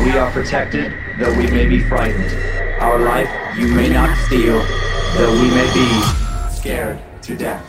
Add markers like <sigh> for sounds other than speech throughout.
We are protected, though we may be frightened. Our life you may not steal, though we may be scared to death.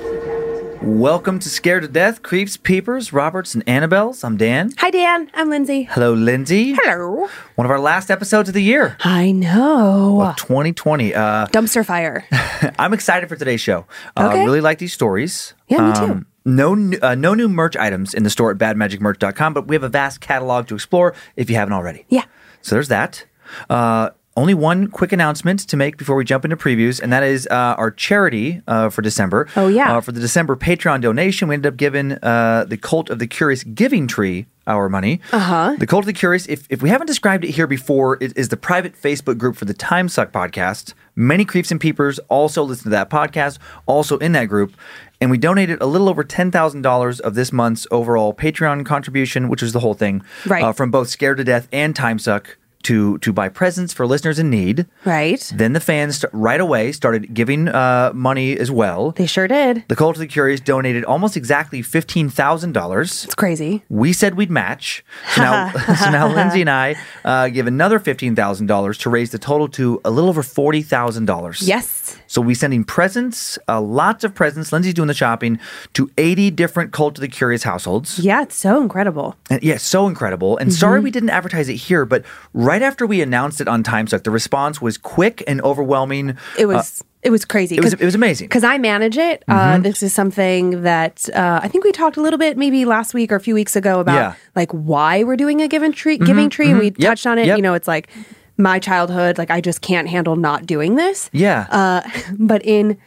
Welcome to Scared to Death, Creeps, Peepers, Roberts, and Annabelles. I'm Dan. Hi, Dan. I'm Lindsay. Hello, Lindsay. Hello. One of our last episodes of the year I know. of 2020. Uh, Dumpster fire. <laughs> I'm excited for today's show. Uh, Okay. Really like these stories. Um, Yeah, me too. No, uh, no new merch items in the store at badmagicmerch.com, but we have a vast catalog to explore if you haven't already. Yeah. So there's that. Uh, only one quick announcement to make before we jump into previews, and that is uh, our charity uh, for December. Oh, yeah. Uh, for the December Patreon donation, we ended up giving uh, the Cult of the Curious Giving Tree our money. Uh Uh-huh. huh. The Cult of the Curious, if, if we haven't described it here before, it is the private Facebook group for the Time Suck podcast. Many creeps and peepers also listen to that podcast, also in that group. And we donated a little over $10,000 of this month's overall Patreon contribution, which was the whole thing, Right. uh, from both Scared to Death and Timesuck to, to buy presents for listeners in need. Right. Then the fans right away started giving uh, money as well. They sure did. The Cult of the Curious donated almost exactly $15,000. It's crazy. We said we'd match. So now, <laughs> <laughs> so now Lindsay and I uh, give another $15,000 to raise the total to a little over $40,000. Yes. So we sending presents, uh, lots of presents. Lindsay's doing the shopping to 80 different Cult of the Curious households. Yeah, it's so incredible. And yeah, so incredible. And sorry we didn't advertise it here, but right after we announced it on Timesuck, the response was quick and overwhelming. It was it was crazy. Uh, it was- it was amazing. Because I manage it. Uh, this is something that uh, I think we talked a little bit maybe last week or a few weeks ago about Yeah. like why we're doing a given tree giving tree. And we Yep, touched on it. yep. You know, it's like my childhood, like I just can't handle not doing this. Yeah. Uh, <laughs> but in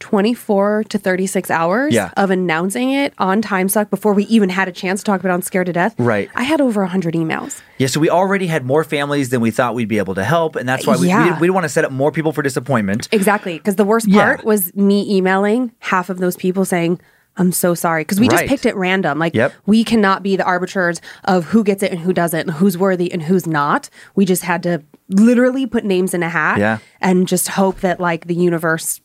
24 to 36 hours Yeah. of announcing it on Timesuck before we even had a chance to talk about it on Scared to Death, Right. I had over 100 emails. yeah, so we already had more families than we thought we'd be able to help. And that's why we, we, didn't, we didn't want to set up more people for disappointment. Exactly. Because the worst Yeah. part was me emailing half of those people saying, I'm so sorry. Because we just picked it random. Like, Yep. we cannot be the arbiters of who gets it and who doesn't, and who's worthy and who's not. We just had to literally put names in a hat Yeah. and just hope that, like, the universe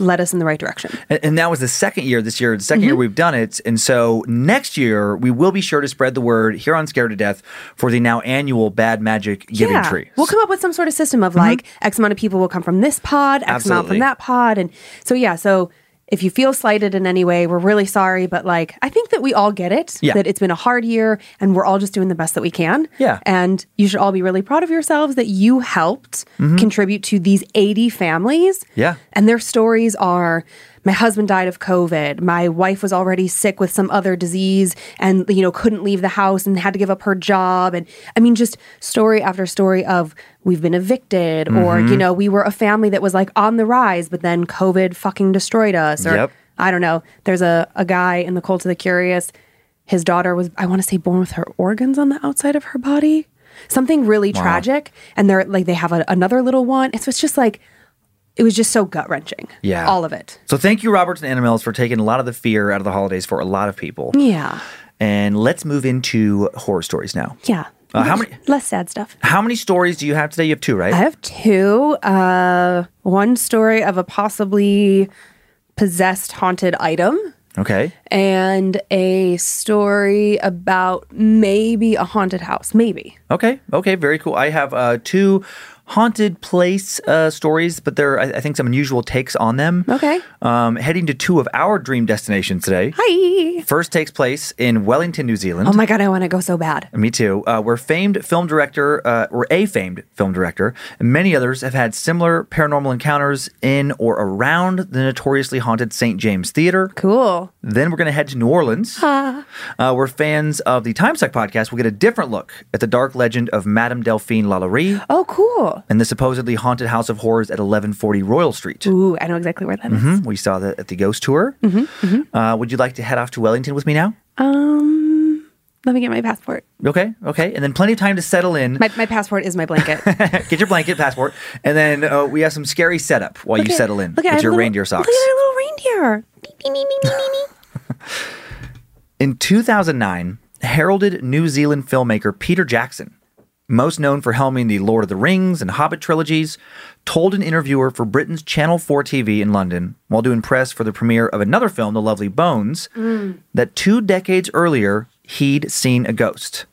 led us in the right direction. And, and that was the second year this year, the 2nd Mm-hmm. year we've done it. And so next year, we will be sure to spread the word here on Scared to Death for the now annual Bad Magic Giving yeah. Tree. We'll come up with some sort of system of like X amount of people will come from this pod, X amount from that pod. And so, yeah, so if you feel slighted in any way, we're really sorry. But like, I think that we all get it, Yeah. that it's been a hard year and we're all just doing the best that we can. Yeah. And you should all be really proud of yourselves that you helped contribute to these 80 families. Mm-hmm. Yeah. And their stories are my husband died of COVID. My wife was already sick with some other disease and, you know, couldn't leave the house and had to give up her job. And I mean, just story after story of we've been evicted or, Mm-hmm. you know, we were a family that was like on the rise, but then COVID fucking destroyed us. Or Yep. I don't know. There's a, a guy in the Cult of the Curious. His daughter was, I want to say, born with her organs on the outside of her body. Something really tragic. And they're like, they have a, another little one. It's just like, it was just so gut wrenching. Yeah. All of it. So thank you, Roberts and Annabelles, for taking a lot of the fear out of the holidays for a lot of people. Yeah. And let's move into horror stories now. Yeah. Uh, how many- Less sad stuff. How many stories do you have today? You have two, right? I have two. Uh, one story of a possibly possessed haunted item, okay. and a story about maybe a haunted house. Maybe. Okay. Okay. Very cool. I have uh, two haunted place uh, stories, but there are, I think, some unusual takes on them. Okay. Um, heading to two of our dream destinations today. Hi. First takes place in Wellington, New Zealand. Oh my god, I want to go so bad. Me too. Uh, where famed film director, uh, or a famed film director, and many others have had similar paranormal encounters in or around the notoriously haunted St. James Theater. Cool. Then we're going to head to New Orleans, uh, where fans of the Time Suck podcast will get a different look at the dark legend of Madame Delphine Lalaurie Oh, cool. And the supposedly haunted House of Horrors at 1140 Royal Street. Ooh, I know exactly where that is. Mhm. We saw that at the ghost tour. Uh, would you like to head off to Wellington with me now? Um, let me get my passport. Okay, okay. And then plenty of time to settle in. My, my passport is my blanket. <laughs> Get your blanket, passport, and then uh, we have some scary setup while you at- settle in with your little- reindeer socks. Look at our little reindeer. <laughs> In 2009, heralded New Zealand filmmaker Peter Jackson, most known for helming the Lord of the Rings and Hobbit trilogies, told an interviewer for Britain's Channel 4 TV in London while doing press for the premiere of another film, The Lovely Bones, that two decades earlier he'd seen a ghost.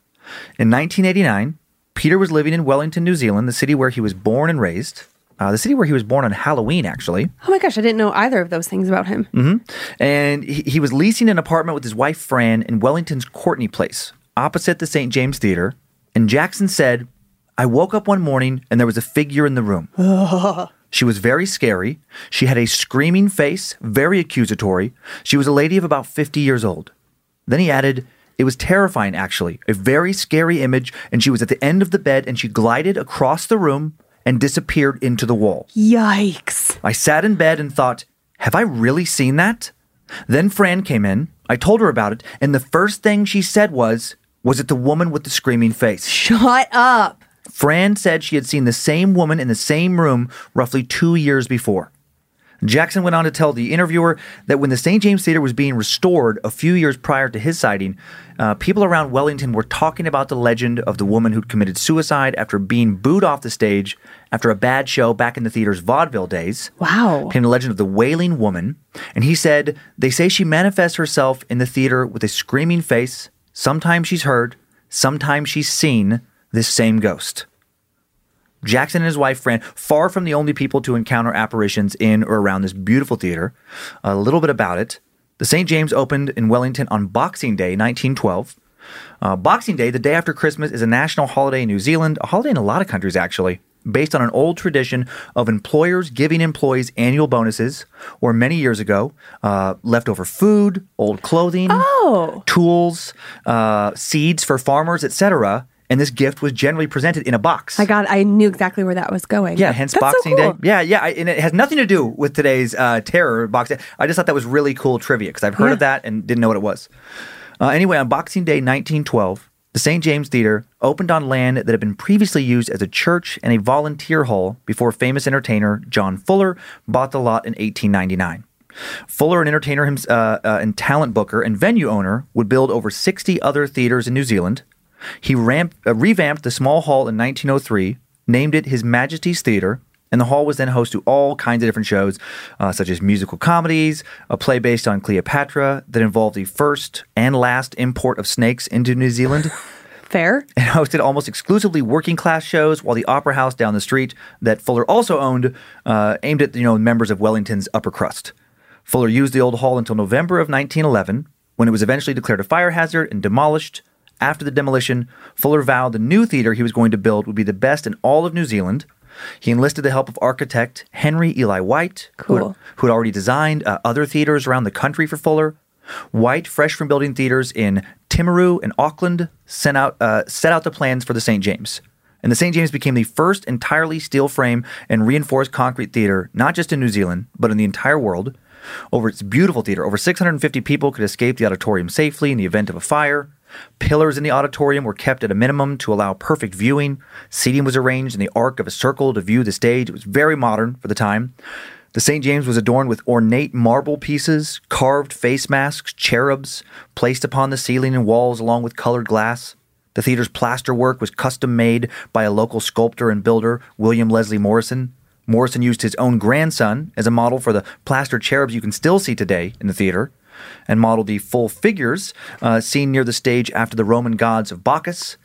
In 1989, Peter was living in Wellington, New Zealand, the city where he was born and raised. Uh, the city where he was born on Halloween, actually. Oh my gosh, I didn't know either of those things about him. And he, he was leasing an apartment with his wife, Fran, in Wellington's Courtney Place, opposite the St. James Theater. And Jackson said, I woke up one morning and there was a figure in the room. <laughs> she was very scary. She had a screaming face, very accusatory. She was a lady of about 50 years old. Then he added, It was terrifying, actually, a very scary image. And she was at the end of the bed and she glided across the room and disappeared into the wall. Yikes. I sat in bed and thought, have I really seen that? Then Fran came in. I told her about it, and the first thing she said was, Was it the woman with the screaming face? Shut up. Fran said she had seen the same woman in the same room roughly two years before. Jackson went on to tell the interviewer that when the St. James Theater was being restored a few years prior to his sighting, uh, people around Wellington were talking about the legend of the woman who'd committed suicide after being booed off the stage after a bad show back in the theater's vaudeville days. Wow. Became the legend of the Wailing Woman. And he said, They say she manifests herself in the theater with a screaming face. Sometimes she's heard, sometimes she's seen this same ghost. Jackson and his wife Fran, far from the only people to encounter apparitions in or around this beautiful theater. A little bit about it. The St. James opened in Wellington on Boxing Day, 1912. Uh, Boxing Day, the day after Christmas, is a national holiday in New Zealand, a holiday in a lot of countries actually, based on an old tradition of employers giving employees annual bonuses, or many years ago, uh, leftover food, old clothing, Oh. tools, uh, seeds for farmers, etc. And this gift was generally presented in a box. My God, I knew exactly where that was going. Yeah, hence That's so Boxing cool. Day. Yeah, yeah, I, and it has nothing to do with today's uh, terror Boxing. I just thought that was really cool trivia because I've heard Yeah. of that and didn't know what it was. Uh, anyway, on Boxing Day 1912, the St. James Theater opened on land that had been previously used as a church and a volunteer hall before famous entertainer John Fuller bought the lot in 1899. Fuller, an entertainer uh, uh, and talent booker and venue owner, would build over 60 other theaters in New Zealand. He ramp, uh, revamped the small hall in 1903, named it His Majesty's Theater, and the hall was then host to all kinds of different shows, uh, such as musical comedies, a play based on Cleopatra that involved the first and last import of snakes into New Zealand. <laughs> Fair. and hosted almost exclusively working class shows, while the Opera House down the street that Fuller also owned uh, aimed at you know members of Wellington's upper crust. Fuller used the old hall until November of 1911, when it was eventually declared a fire hazard and demolished. After the demolition, Fuller vowed the new theater he was going to build would be the best in all of New Zealand. He enlisted the help of architect Henry Eli White, who, had, Cool. who had already designed uh, other theaters around the country for Fuller. White, fresh from building theaters in Timaru and Auckland, sent out, uh, set out the plans for the St. James. And the St. James became the first entirely steel frame and reinforced concrete theater, not just in New Zealand, but in the entire world. Over its beautiful theater, over 650 people could escape the auditorium safely in the event of a fire. Pillars in the auditorium were kept at a minimum to allow perfect viewing. Seating was arranged in the arc of a circle to view the stage. It was very modern for the time. The St. James was adorned with ornate marble pieces, carved face masks, cherubs placed upon the ceiling and walls along with colored glass. The theater's plaster work was custom made by a local sculptor and builder, William Leslie Morrison. Morrison used his own grandson as a model for the plaster cherubs you can still see today in the theater, and Model the full figures uh, seen near the stage after the Roman gods of Bacchus,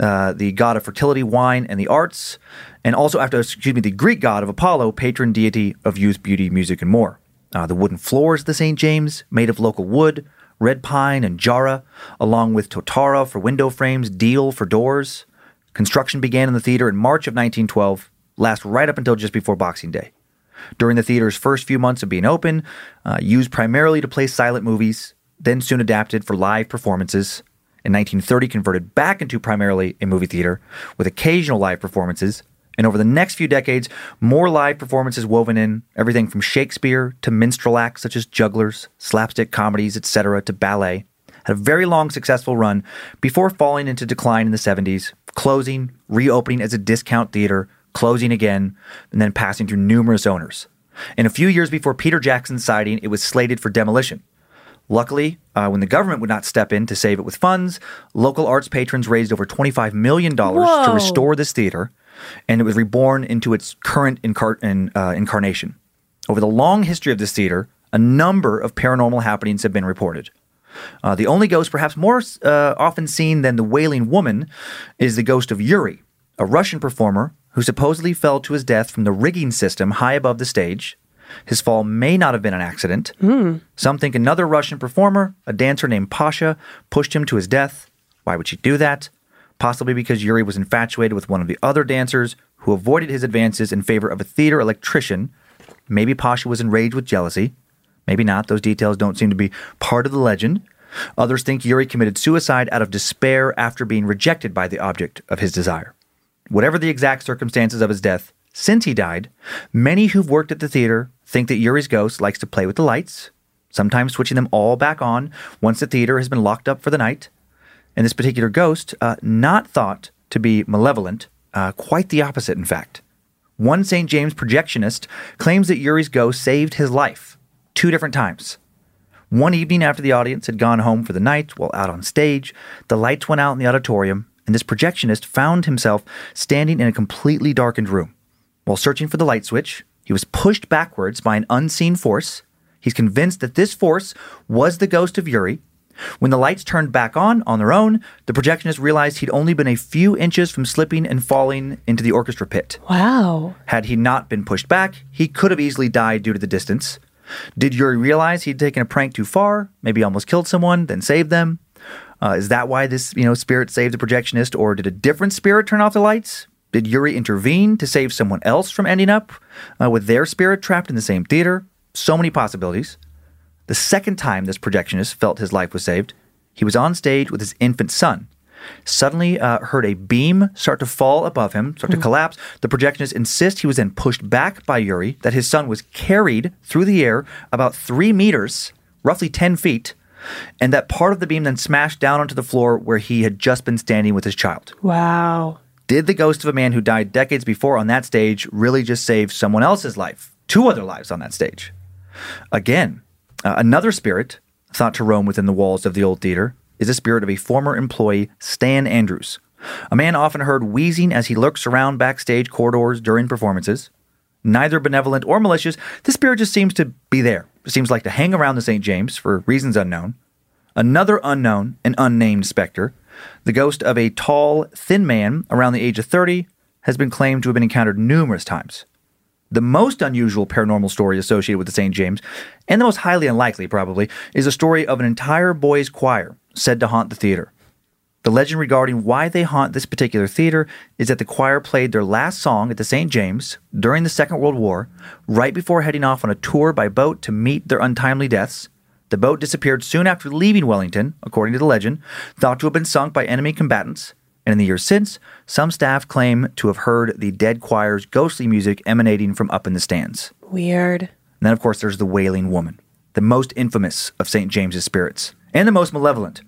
uh, the god of fertility, wine, and the arts, and also after, excuse me, the Greek god of Apollo, patron deity of youth, beauty, music, and more. Uh, the wooden floors of the St. James, made of local wood, red pine and jarrah, along with totara for window frames, deal for doors. Construction began in the theater in March of 1912, last right up until just before Boxing Day. During the theater's first few months of being open, uh, used primarily to play silent movies, then soon adapted for live performances. In 1930, converted back into primarily a movie theater with occasional live performances. And over the next few decades, more live performances woven in, everything from Shakespeare to minstrel acts such as jugglers, slapstick comedies, etc., to ballet. Had a very long successful run before falling into decline in the 70s, closing, reopening as a discount theater, closing again, and then passing through numerous owners. And a few years before Peter Jackson's sighting, it was slated for demolition. Luckily, uh, when the government would not step in to save it with funds, local arts patrons raised over $25 million to restore this theater, and it was reborn into its current incar- in, uh, incarnation. Over the long history of this theater, a number of paranormal happenings have been reported. Uh, the only ghost, perhaps more uh, often seen than the Wailing Woman, is the ghost of Yuri, a Russian performer who supposedly fell to his death from the rigging system high above the stage. His fall may not have been an accident. Hmm. Some think another Russian performer, a dancer named Pasha, pushed him to his death. Why would she do that? Possibly because Yuri was infatuated with one of the other dancers who avoided his advances in favor of a theater electrician. Maybe Pasha was enraged with jealousy. Maybe not. Those details don't seem to be part of the legend. Others think Yuri committed suicide out of despair after being rejected by the object of his desire. Whatever the exact circumstances of his death, since he died, many who've worked at the theater think that Yuri's ghost likes to play with the lights, sometimes switching them all back on once the theater has been locked up for the night. And this particular ghost, uh, not thought to be malevolent, uh, quite the opposite, in fact. One St. James projectionist claims that Yuri's ghost saved his life two different times. One evening after the audience had gone home for the night while out on stage, the lights went out in the auditorium, and this projectionist found himself standing in a completely darkened room. While searching for the light switch, he was pushed backwards by an unseen force. He's convinced that this force was the ghost of Yuri. When the lights turned back on on their own, the projectionist realized he'd only been a few inches from slipping and falling into the orchestra pit. Wow. Had he not been pushed back, he could have easily died due to the distance. Did Yuri realize he'd taken a prank too far, maybe almost killed someone, then saved them? Uh, is that why this you know spirit saved the projectionist, or did a different spirit turn off the lights? Did Yuri intervene to save someone else from ending up uh, with their spirit trapped in the same theater? So many possibilities. The second time this projectionist felt his life was saved, he was on stage with his infant son. Suddenly, uh, heard a beam start to fall above him, start to collapse. The projectionist insists he was then pushed back by Yuri, that his son was carried through the air about three meters, roughly 10 feet, and that part of the beam then smashed down onto the floor where he had just been standing with his child. Wow. Did the ghost of a man who died decades before on that stage really just save someone else's life? Two other lives on that stage. Again, uh, another spirit thought to roam within the walls of the old theater is the spirit of a former employee, Stan Andrews. A man often heard wheezing as he lurks around backstage corridors during performances. Neither benevolent or malicious, the spirit just seems to be there. It seems like to hang around the St. James for reasons unknown. Another unknown and unnamed specter, the ghost of a tall, thin man around the age of 30, has been claimed to have been encountered numerous times. The most unusual paranormal story associated with the St. James, and the most highly unlikely probably, is a story of an entire boys' choir said to haunt the theater. The legend regarding why they haunt this particular theater is that the choir played their last song at the St. James during the Second World War, right before heading off on a tour by boat to meet their untimely deaths. The boat disappeared soon after leaving Wellington, according to the legend, thought to have been sunk by enemy combatants. And in the years since, some staff claim to have heard the dead choir's ghostly music emanating from up in the stands. Weird. And then, of course, there's the Wailing Woman, the most infamous of St. James's spirits, and the most malevolent.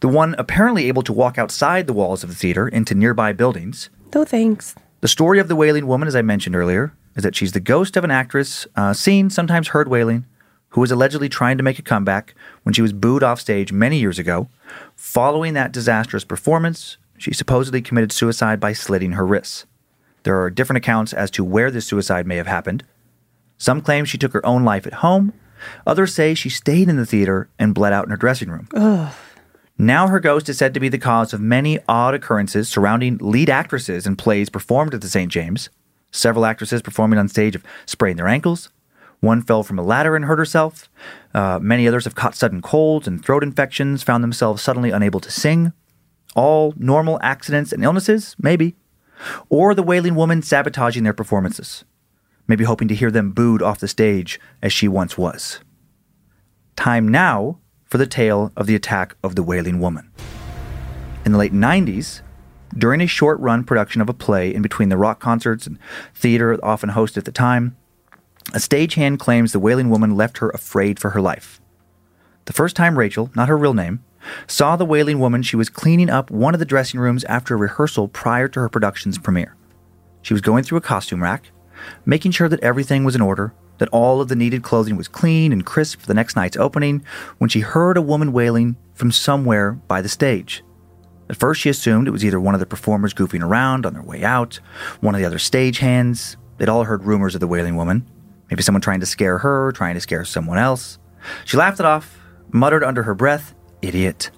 The one apparently able to walk outside the walls of the theater into nearby buildings. No thanks. The story of the Wailing Woman, as I mentioned earlier, is that she's the ghost of an actress, uh, seen, sometimes heard wailing, who was allegedly trying to make a comeback when she was booed off stage many years ago. Following that disastrous performance, she supposedly committed suicide by slitting her wrists. There are different accounts as to where this suicide may have happened. Some claim she took her own life at home. Others say she stayed in the theater and bled out in her dressing room. Now her ghost is said to be the cause of many odd occurrences surrounding lead actresses in plays performed at the St. James. Several actresses performing on stage have sprained their ankles. One fell from a ladder and hurt herself. Uh, many others have caught sudden colds and throat infections, found themselves suddenly unable to sing. All normal accidents and illnesses, maybe. Or the wailing woman sabotaging their performances, maybe hoping to hear them booed off the stage as she once was. Time now for the tale of the attack of the wailing woman. In the late 90s, during a short run production of a play in between the rock concerts and theater often hosted at the time, a stagehand claims the wailing woman left her afraid for her life. The first time Rachel, not her real name, saw the wailing woman, she was cleaning up one of the dressing rooms after a rehearsal prior to her production's premiere. She was going through a costume rack, making sure that everything was in order, that all of the needed clothing was clean and crisp for the next night's opening, when she heard a woman wailing from somewhere by the stage. At first, she assumed it was either one of the performers goofing around on their way out, one of the other stagehands. They'd all heard rumors of the wailing woman. Maybe someone trying to scare her, trying to scare someone else. She laughed it off, muttered under her breath, Idiot.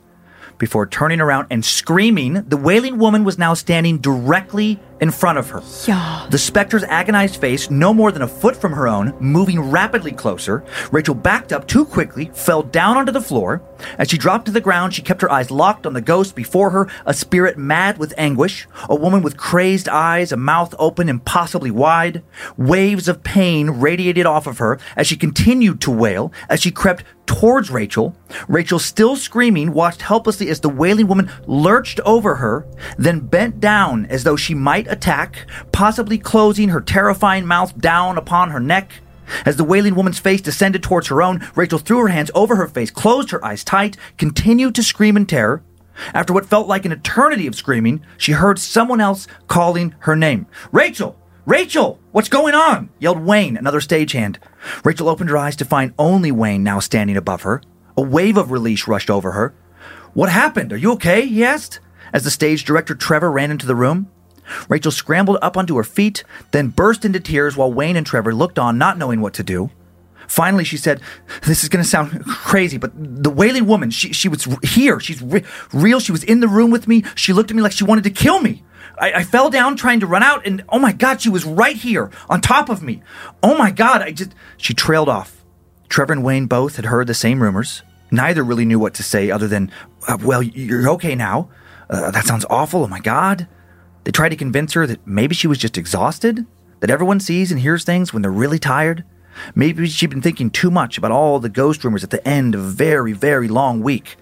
Before turning around and screaming, the wailing woman was now standing directly in front of her. Yeah. The specter's agonized face, no more than a foot from her own, moving rapidly closer. Rachel backed up too quickly, fell down onto the floor. As she dropped to the ground, she kept her eyes locked on the ghost before her, a spirit mad with anguish, a woman with crazed eyes, a mouth open impossibly wide. Waves of pain radiated off of her as she continued to wail, as she crept towards Rachel. Rachel, still screaming, watched helplessly as the wailing woman lurched over her, then bent down as though she might attack, possibly closing her terrifying mouth down upon her neck. As the wailing woman's face descended towards her own, Rachel threw her hands over her face, closed her eyes tight, continued to scream in terror. After what felt like an eternity of screaming, she heard someone else calling her name. Rachel! Rachel! What's going on? yelled Wayne, another stagehand. Rachel opened her eyes to find only Wayne now standing above her. A wave of relief rushed over her. What happened? Are you okay? he asked, as the stage director Trevor ran into the room. Rachel scrambled up onto her feet, then burst into tears while Wayne and Trevor looked on, not knowing what to do. Finally, she said, This is going to sound <laughs> crazy, but the wailing woman, she, she was here. She's re- real. She was in the room with me. She looked at me like she wanted to kill me. I, I fell down trying to run out, and oh my God, she was right here on top of me. Oh my God, I just. She trailed off. Trevor and Wayne both had heard the same rumors. Neither really knew what to say other than, uh, Well, you're okay now. Uh, that sounds awful. Oh my God. They tried to convince her that maybe she was just exhausted, that everyone sees and hears things when they're really tired. Maybe she'd been thinking too much about all the ghost rumors at the end of a very, very long week.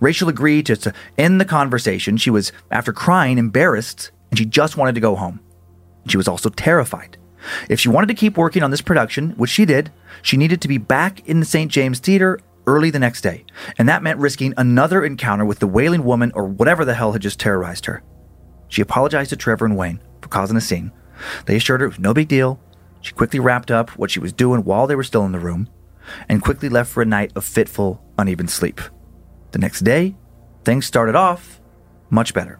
Rachel agreed to, end the conversation. She was, after crying, embarrassed, and she just wanted to go home. She was also terrified. If she wanted to keep working on this production, which she did, she needed to be back in the St. James Theater early the next day, and that meant risking another encounter with the wailing woman or whatever the hell had just terrorized her. She apologized to Trevor and Wayne for causing a scene. They assured her it was no big deal. She quickly wrapped up what she was doing while they were still in the room and quickly left for a night of fitful, uneven sleep. The next day, things started off much better.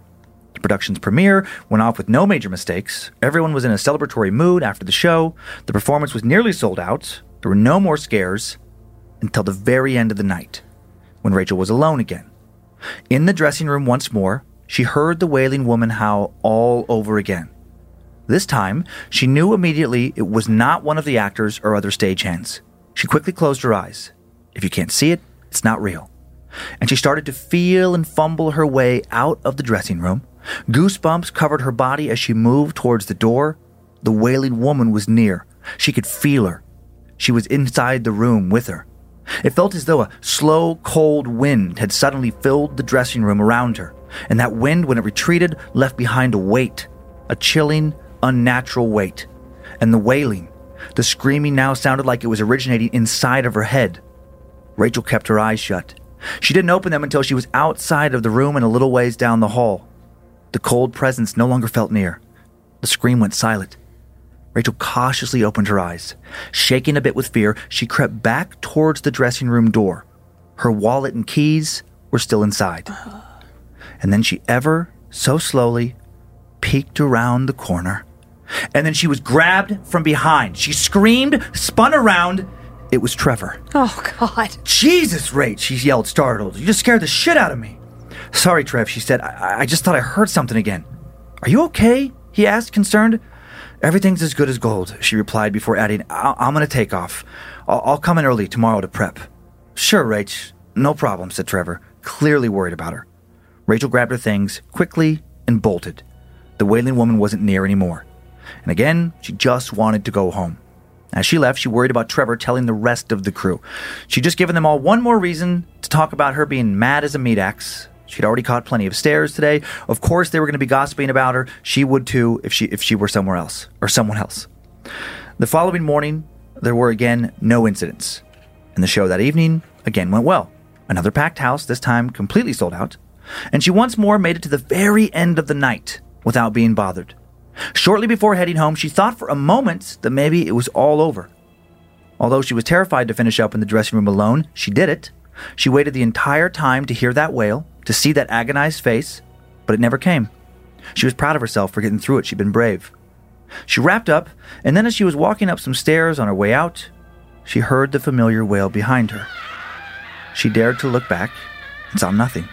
The production's premiere went off with no major mistakes. Everyone was in a celebratory mood after the show. The performance was nearly sold out. There were no more scares until the very end of the night, when Rachel was alone again. In the dressing room once more, she heard the wailing woman howl all over again. This time, she knew immediately it was not one of the actors or other stagehands. She quickly closed her eyes. If you can't see it, it's not real. And she started to feel and fumble her way out of the dressing room. Goosebumps covered her body as she moved towards the door. The wailing woman was near. She could feel her. She was inside the room with her. It felt as though a slow, cold wind had suddenly filled the dressing room around her, and that wind, when it retreated, left behind a weight, a chilling, unnatural weight. And the wailing, the screaming now sounded like it was originating inside of her head. Rachel kept her eyes shut. She didn't open them until she was outside of the room and a little ways down the hall. The cold presence no longer felt near. The scream went silent. Rachel cautiously opened her eyes. Shaking a bit with fear, she crept back towards the dressing room door. Her wallet and keys were still inside. And then she ever so slowly peeked around the corner. And then she was grabbed from behind. She screamed, spun around. It was Trevor. Oh, God. Jesus, Rach, she yelled, startled. You just scared the shit out of me. Sorry, Trev, she said. I, I just thought I heard something again. Are you okay? He asked, concerned. Everything's as good as gold, she replied before adding, I- I'm going to take off. I'll-, I'll come in early tomorrow to prep. Sure, Rach. No problem, said Trevor, clearly worried about her. Rachel grabbed her things quickly and bolted. The wailing woman wasn't near anymore. And again, she just wanted to go home. As she left, she worried about Trevor telling the rest of the crew. She'd just given them all one more reason to talk about her being mad as a meat axe. She'd already caught plenty of stares today. Of course, they were going to be gossiping about her. She would too if she if she were somewhere else or someone else. The following morning, there were again no incidents, and the show that evening again went well. Another packed house, this time completely sold out, and she once more made it to the very end of the night without being bothered. Shortly before heading home, she thought for a moment that maybe it was all over. Although she was terrified to finish up in the dressing room alone, she did it. She waited the entire time to hear that wail, to see that agonized face, but it never came. She was proud of herself for getting through it. She'd been brave. She wrapped up, and then as she was walking up some stairs on her way out, she heard the familiar wail behind her. She dared to look back and saw nothing.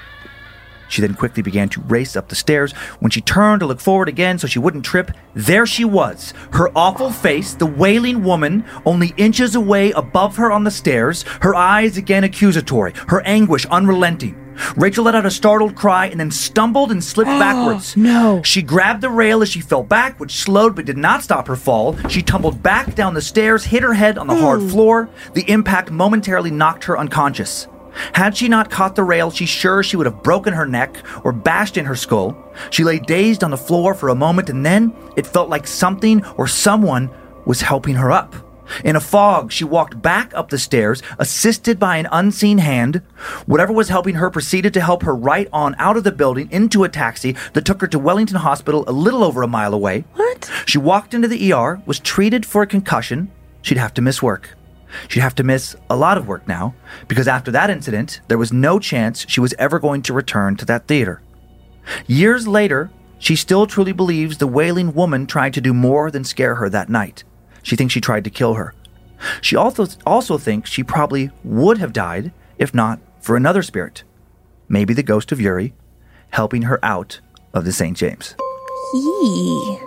She then quickly began to race up the stairs. When she turned to look forward again so she wouldn't trip, there she was, her awful face, the wailing woman, only inches away above her on the stairs, her eyes again accusatory, her anguish unrelenting. Rachel let out a startled cry and then stumbled and slipped <gasps> backwards. no. She grabbed the rail as she fell back, which slowed but did not stop her fall. She tumbled back down the stairs, hit her head on the hard floor. The impact momentarily knocked her unconscious. Had she not caught the rail, she's sure she would have broken her neck or bashed in her skull. She lay dazed on the floor for a moment, and then it felt like something or someone was helping her up. In a fog, she walked back up the stairs, assisted by an unseen hand. Whatever was helping her proceeded to help her right on out of the building into a taxi that took her to Wellington Hospital a little over a mile away. What? She walked into the ER, was treated for a concussion. She'd have to miss work. She'd have to miss a lot of work now, because after that incident, there was no chance she was ever going to return to that theater. Years later, she still truly believes the wailing woman tried to do more than scare her that night. She thinks she tried to kill her. She also, also thinks she probably would have died if not for another spirit, maybe the ghost of Yuri, helping her out of the St. James. Yee.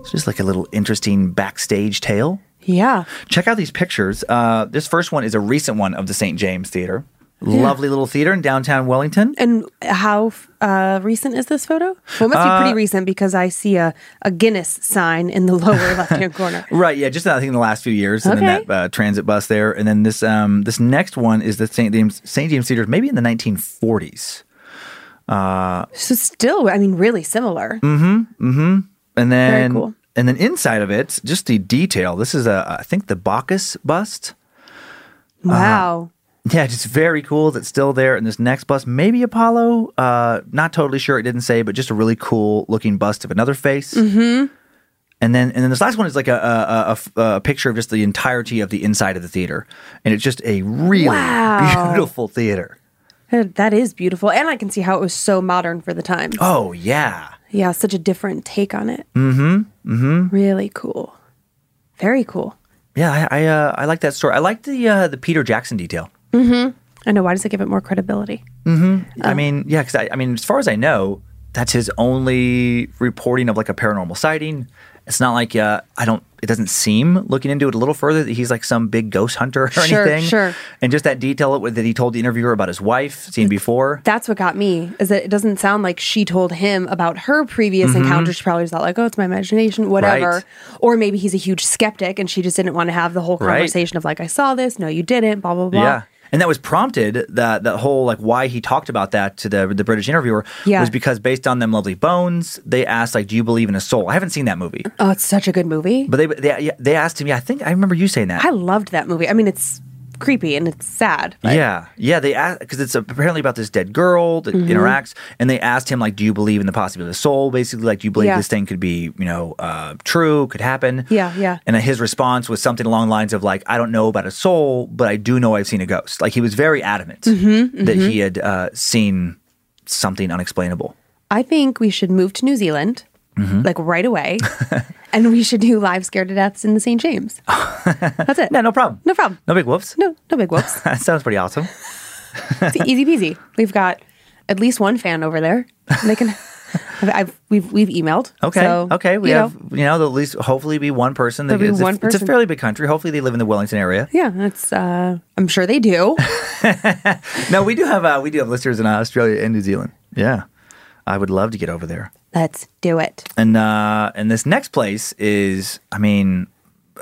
It's just like a little interesting backstage tale. Yeah. Check out these pictures. Uh, this first one is a recent one of the St. James Theater. Lovely little theater in downtown Wellington. And how uh, recent is this photo? Well, it must be Uh, pretty recent because I see a, a Guinness sign in the <laughs> lower left hand corner. Right, yeah, just I think in the last few years, and then Okay. that uh, transit bus there, and then this um, this next one is the St. James St. James Theater, maybe in the 1940s, So still, I mean, really similar. Mm-hmm. Mm-hmm. And then cool. and then inside of it, just the detail. This is a I think the Bacchus bust. Wow. Yeah, just very cool that's still there. And this next bust, maybe Apollo. Uh, not totally sure. It didn't say, but just a really cool looking bust of another face. Mm-hmm. And then, and then this last one is like a, a, a, a picture of just the entirety of the inside of the theater, and it's just a really Wow. beautiful theater. That is beautiful. And I can see how it was so modern for the time. Oh yeah, Yeah, such a different take on it. Mm-hmm. Mm-hmm. Really cool. Very cool. yeah. I I, uh, I like that story. I like the uh, the Peter Jackson detail. I know. Why does it give it more credibility? I mean, yeah, because I, I mean, as far as I know, that's his only reporting of like a paranormal sighting. It's not like uh, I don't. It doesn't seem looking into it a little further that he's like some big ghost hunter or Sure, anything. sure. And just that detail that he told the interviewer about his wife seen before. That's what got me is that it doesn't sound like she told him about her previous encounters. She probably thought like, oh, it's my imagination, whatever. Mm-hmm. Right. Or maybe he's a huge skeptic and she just didn't want to have the whole Right. conversation of like, I saw this, no, you didn't, blah blah blah. Yeah. And that was prompted that that whole like why he talked about that to the the British interviewer Yeah. was because based on them lovely bones, they asked like, "Do you believe in a soul?" I haven't seen that movie, Oh, it's such a good movie. but they they they asked him. Yeah, I think I remember you saying that. I loved that movie. I mean, it's creepy and it's sad. but- Yeah, yeah. They asked because it's apparently about this dead girl that Mm-hmm. interacts, and they asked him like, "Do you believe in the possibility of the soul?" Basically, like, "Do you believe Yeah. this thing could be, you know, uh, true, could happen?" Yeah, yeah. And his response was something along the lines of like, "I don't know about a soul, but I do know I've seen a ghost." Like he was very adamant Mm-hmm, that he had uh, seen something unexplainable. I think we should move to New Zealand, Mm-hmm. like right away, <laughs> and we should do live scared to deaths in the St. James. <laughs> That's it. Yeah, no problem. No problem. No big whoops. No, no big whoops. <laughs> That sounds pretty awesome. It's easy peasy. We've got at least one fan over there. They can. I've, <laughs> I've we've we've emailed. Okay. So, okay. We you have, know, you know, there'll at least hopefully be one person. That be it's, a, one it's a fairly big country. Hopefully they live in the Wellington area. yeah, that's. Uh, I'm sure they do. No, we do have uh, we do have listeners in Australia and New Zealand. Yeah, I would love to get over there. Let's do it. And uh, and this next place is, I mean,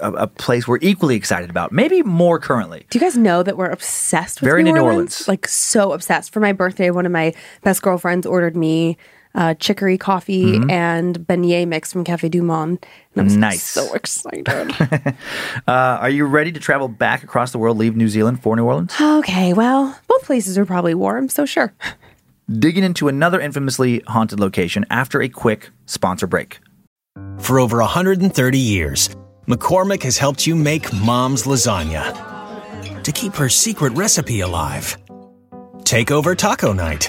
a, a place we're equally excited about. Maybe more currently. Do you guys know that we're obsessed with Very New, New Orleans? Orleans. Like so obsessed. For my birthday, one of my best girlfriends ordered me uh, chicory coffee and beignet mix from Cafe Du Monde. And I was Mm-hmm. Nice. so excited. <laughs> Uh, are you ready to travel back across the world, leave New Zealand for New Orleans? okay, well, both places are probably warm, so sure. <laughs> Digging into another infamously haunted location after a quick sponsor break. For over 130 years, McCormick has helped you make mom's lasagna to keep her secret recipe alive. Take over taco night.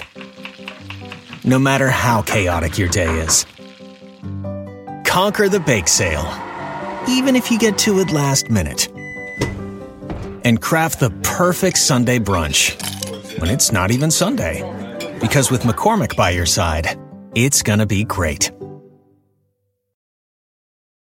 No matter how chaotic your day is, conquer the bake sale, even if you get to it last minute. And craft the perfect Sunday brunch when it's not even Sunday. Because with McCormick by your side, it's gonna be great.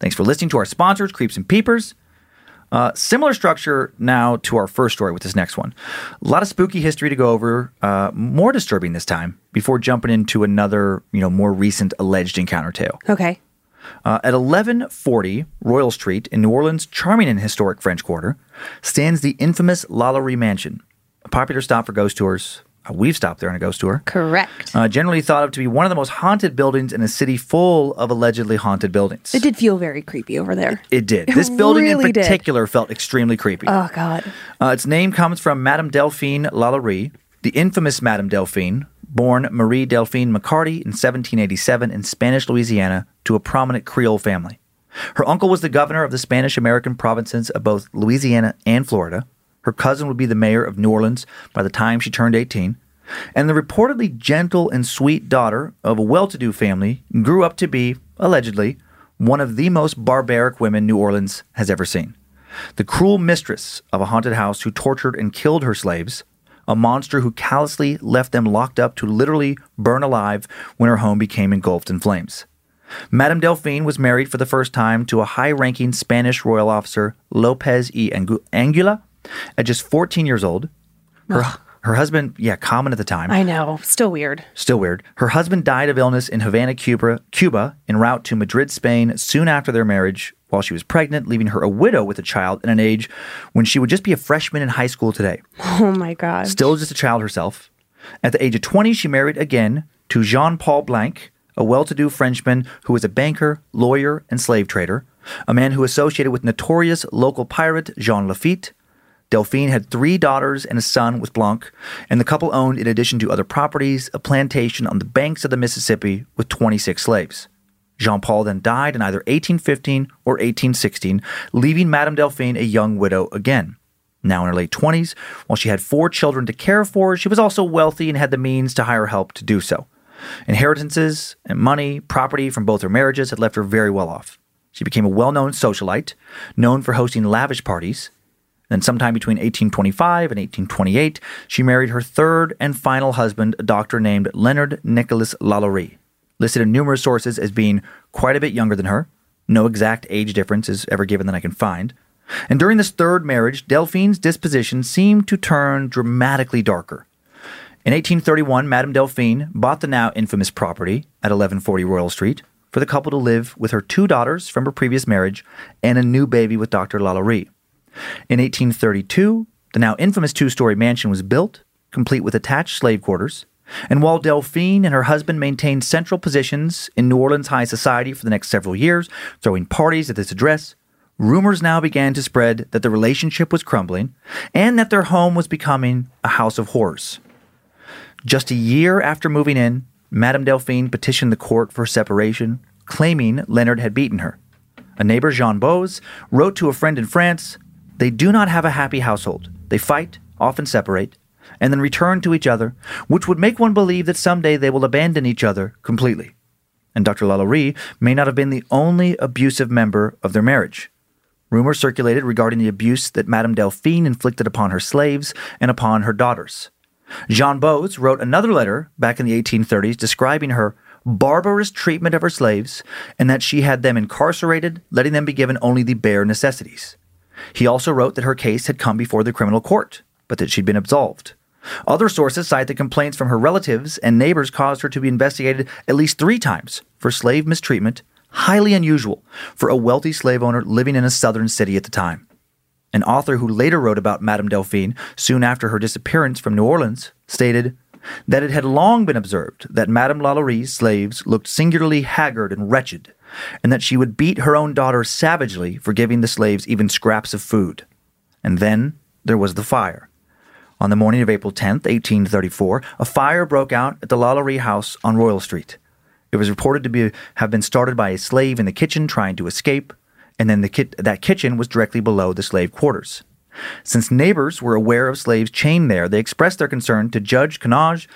Thanks for listening to our sponsors, Creeps and Peepers. Uh, similar structure now to our first story with this next one. A lot of spooky history to go over, uh, more disturbing this time, before jumping into another, you know, more recent alleged encounter tale. Okay. Uh, at 1140 Royal Street in New Orleans' charming and historic French Quarter stands the infamous Lalaurie Mansion, a popular stop for ghost tours. Uh, we've stopped there on a ghost tour. Correct. Uh, generally thought of to be one of the most haunted buildings in a city full of allegedly haunted buildings. it did feel very creepy over there. It did. It This building really in did. particular felt extremely creepy. Oh, God. Uh, its name comes from Madame Delphine Lalaurie, the infamous Madame Delphine, born Marie Delphine McCarty in 1787 in Spanish Louisiana to a prominent Creole family. Her uncle was the governor of the Spanish American provinces of both Louisiana and Florida. Her cousin would be the mayor of New Orleans by the time she turned 18. And the reportedly gentle and sweet daughter of a well to do family grew up to be, allegedly, one of the most barbaric women New Orleans has ever seen. The cruel mistress of a haunted house who tortured and killed her slaves, a monster who callously left them locked up to literally burn alive when her home became engulfed in flames. Madame Delphine was married for the first time to a high ranking Spanish royal officer, Lopez Angu- Angulo, at just 14 years old. Her, her husband, yeah, common at the time. I know. Still weird. Still weird. Her husband died of illness in Havana, Cuba, Cuba, en route to Madrid, Spain, soon after their marriage, while she was pregnant, leaving her a widow with a child at an age when she would just be a freshman in high school today. Oh, my God. Still just a child herself. At the age of 20, she married again to Jean Paul Blanque, a well to do Frenchman who was a banker, lawyer, and slave trader, a man who associated with notorious local pirate Jean Lafitte. Delphine had three daughters and a son with Blanque, and the couple owned, in addition to other properties, a plantation on the banks of the Mississippi with 26 slaves. Jean Paul then died in either 1815 or 1816, leaving Madame Delphine a young widow again. Now in her late 20s, while she had four children to care for, she was also wealthy and had the means to hire help to do so. Inheritances and money, property from both her marriages had left her very well off. She became a well known socialite, known for hosting lavish parties. Then, sometime between 1825 and 1828, she married her third and final husband, a doctor named Leonard Nicholas Lalaurie, listed in numerous sources as being quite a bit younger than her. No exact age difference is ever given that I can find. And during this third marriage, Delphine's disposition seemed to turn dramatically darker. In 1831, Madame Delphine bought the now infamous property at 1140 Royal Street for the couple to live with her two daughters from her previous marriage and a new baby with Dr. Lalaurie. In 1832, the now infamous two story mansion was built, complete with attached slave quarters. And while Delphine and her husband maintained central positions in New Orleans high society for the next several years, throwing parties at this address, rumors now began to spread that the relationship was crumbling and that their home was becoming a house of horrors. Just a year after moving in, Madame Delphine petitioned the court for separation, claiming Leonard had beaten her. A neighbor, Jean Boze, wrote to a friend in France They do not have a happy household. They fight, often separate, and then return to each other, which would make one believe that someday they will abandon each other completely. And Dr. Lalaurie may not have been the only abusive member of their marriage. Rumors circulated regarding the abuse that Madame Delphine inflicted upon her slaves and upon her daughters. Jean Boze wrote another letter back in the 1830s describing her barbarous treatment of her slaves and that she had them incarcerated, letting them be given only the bare necessities. He also wrote that her case had come before the criminal court, but that she'd been absolved. Other sources cite that complaints from her relatives and neighbors caused her to be investigated at least three times for slave mistreatment, highly unusual for a wealthy slave owner living in a southern city at the time. An author who later wrote about Madame Delphine soon after her disappearance from New Orleans stated that it had long been observed that Madame Lalaurie's slaves looked singularly haggard and wretched, and that she would beat her own daughter savagely for giving the slaves even scraps of food. And then there was the fire. On the morning of April 10th, 1834, a fire broke out at the Lalaurie house on Royal Street. It was reported to be, have been started by a slave in the kitchen trying to escape, and then the ki- that kitchen was directly below the slave quarters. Since neighbors were aware of slaves chained there, they expressed their concern to Judge Canonge,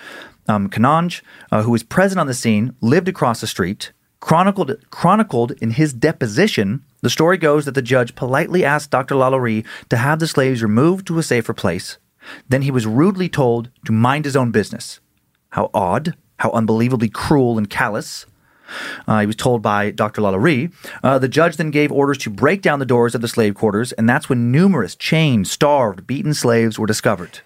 um, Canonge uh, who was present on the scene, lived across the street, chronicled, chronicled in his deposition. The story goes that the judge politely asked Dr. Lalaurie to have the slaves removed to a safer place. Then he was rudely told to mind his own business. How odd, how unbelievably cruel and callous. Uh, he was told by Dr. Lalaurie. Uh, the judge then gave orders to break down the doors of the slave quarters, and that's when numerous chained, starved, beaten slaves were discovered.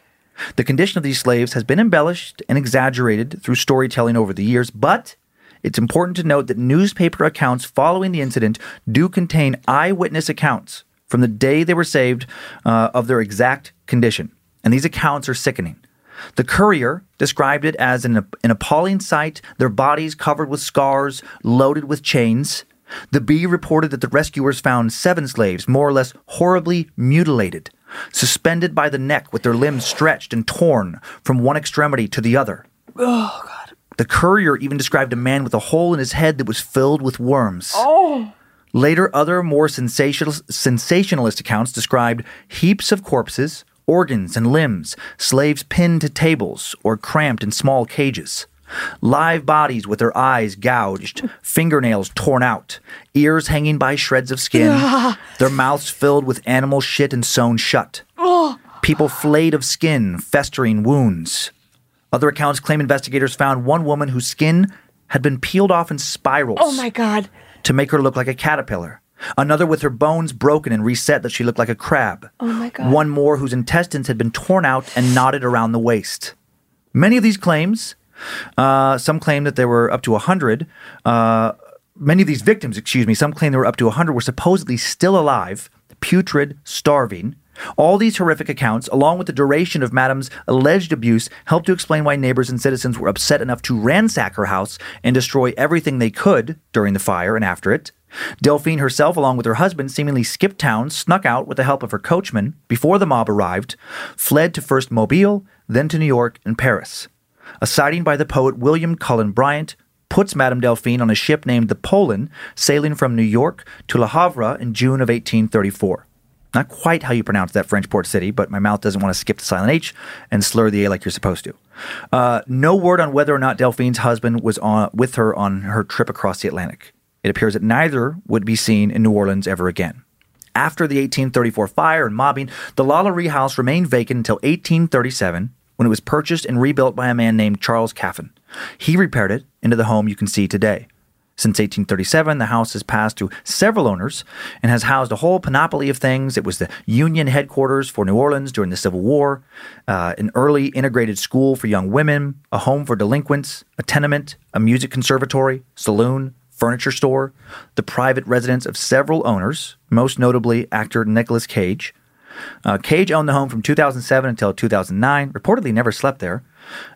The condition of these slaves has been embellished and exaggerated through storytelling over the years, but it's important to note that newspaper accounts following the incident do contain eyewitness accounts from the day they were saved uh, of their exact condition. And these accounts are sickening. The Courier described it as an, an appalling sight, their bodies covered with scars, loaded with chains. The Bee reported that the rescuers found seven slaves, more or less horribly mutilated, suspended by the neck with their limbs stretched and torn from one extremity to the other. Oh, God. The Courier even described a man with a hole in his head that was filled with worms. Oh. Later, other more sensational, sensationalist accounts described heaps of corpses, organs and limbs, slaves pinned to tables or cramped in small cages. Live bodies with their eyes gouged, <laughs> fingernails torn out, ears hanging by shreds of skin, <laughs> their mouths filled with animal shit and sewn shut. People flayed of skin, festering wounds. Other accounts claim investigators found one woman whose skin had been peeled off in spirals. Oh my God. To make her look like a caterpillar. Another with her bones broken and reset that she looked like a crab. Oh my God. One more whose intestines had been torn out and knotted around the waist. Many of these claims, uh, some claim that there were up to 100. Uh, many of these victims, excuse me, some claim there were up to 100 were supposedly still alive, putrid, starving. All these horrific accounts, along with the duration of Madame's alleged abuse, help to explain why neighbors and citizens were upset enough to ransack her house and destroy everything they could during the fire and after it. Delphine herself, along with her husband, seemingly skipped town, snuck out with the help of her coachman before the mob arrived, fled to first Mobile, then to New York and Paris. A sighting by the poet William Cullen Bryant puts Madame Delphine on a ship named the Poland, sailing from New York to Le Havre in June of 1834. Not quite how you pronounce that French port city, but my mouth doesn't want to skip the silent H and slur the A like you're supposed to. Uh, no word on whether or not Delphine's husband was on, with her on her trip across the Atlantic. It appears that neither would be seen in New Orleans ever again. After the 1834 fire and mobbing, the Lalaurie house remained vacant until 1837 when it was purchased and rebuilt by a man named Charles Caffin. He repaired it into the home you can see today. Since 1837, the house has passed through several owners and has housed a whole panoply of things. It was the Union headquarters for New Orleans during the Civil War, uh, an early integrated school for young women, a home for delinquents, a tenement, a music conservatory, saloon, furniture store, the private residence of several owners, most notably actor Nicolas Cage. Uh, Cage owned the home from 2007 until 2009, reportedly never slept there,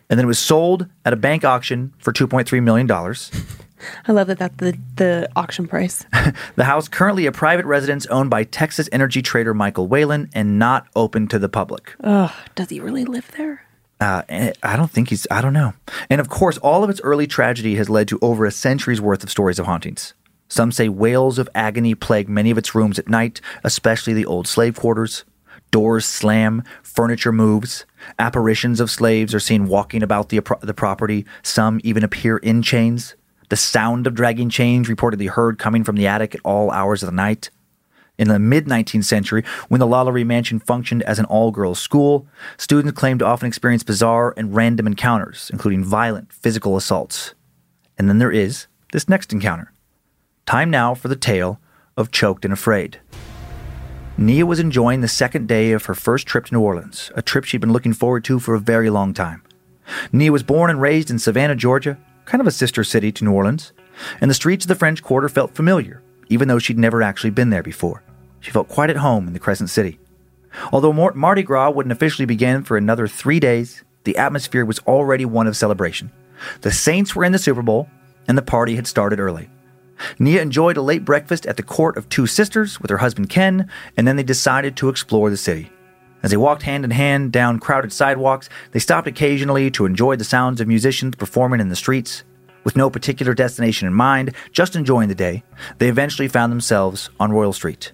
and then it was sold at a bank auction for $2.3 million. I love that that's the, the auction price. <laughs> the house currently a private residence owned by Texas energy trader Michael Whalen and not open to the public. Ugh, does he really live there? Uh, I don't think he's, I don't know. And of course, all of its early tragedy has led to over a century's worth of stories of hauntings. Some say wails of agony plague many of its rooms at night, especially the old slave quarters. Doors slam, furniture moves, apparitions of slaves are seen walking about the, the property, some even appear in chains. The sound of dragging chains reportedly heard coming from the attic at all hours of the night. In the mid 19th century, when the Lalaurie Mansion functioned as an all girls school, students claimed to often experience bizarre and random encounters, including violent physical assaults. And then there is this next encounter. Time now for the tale of Choked and Afraid. Nia was enjoying the second day of her first trip to New Orleans, a trip she'd been looking forward to for a very long time. Nia was born and raised in Savannah, Georgia, kind of a sister city to New Orleans, and the streets of the French Quarter felt familiar, even though she'd never actually been there before. She felt quite at home in the Crescent City. Although Mardi Gras wouldn't officially begin for another three days, the atmosphere was already one of celebration. The Saints were in the Super Bowl, and the party had started early. Nia enjoyed a late breakfast at the court of two sisters with her husband Ken, and then they decided to explore the city. As they walked hand in hand down crowded sidewalks, they stopped occasionally to enjoy the sounds of musicians performing in the streets. With no particular destination in mind, just enjoying the day, they eventually found themselves on Royal Street.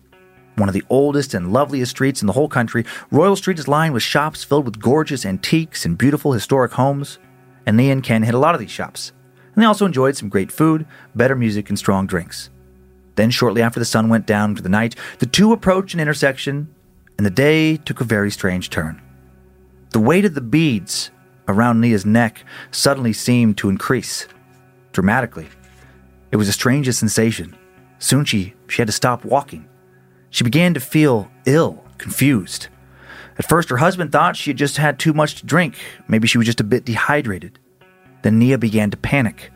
One of the oldest and loveliest streets in the whole country, Royal Street is lined with shops filled with gorgeous antiques and beautiful historic homes. And Nia and Ken hit a lot of these shops. And they also enjoyed some great food, better music, and strong drinks. Then, shortly after the sun went down into the night, the two approached an intersection and the day took a very strange turn. The weight of the beads around Nia's neck suddenly seemed to increase dramatically. It was the strangest sensation. Soon she, she had to stop walking. She began to feel ill, confused. At first, her husband thought she had just had too much to drink. Maybe she was just a bit dehydrated. Then Nia began to panic.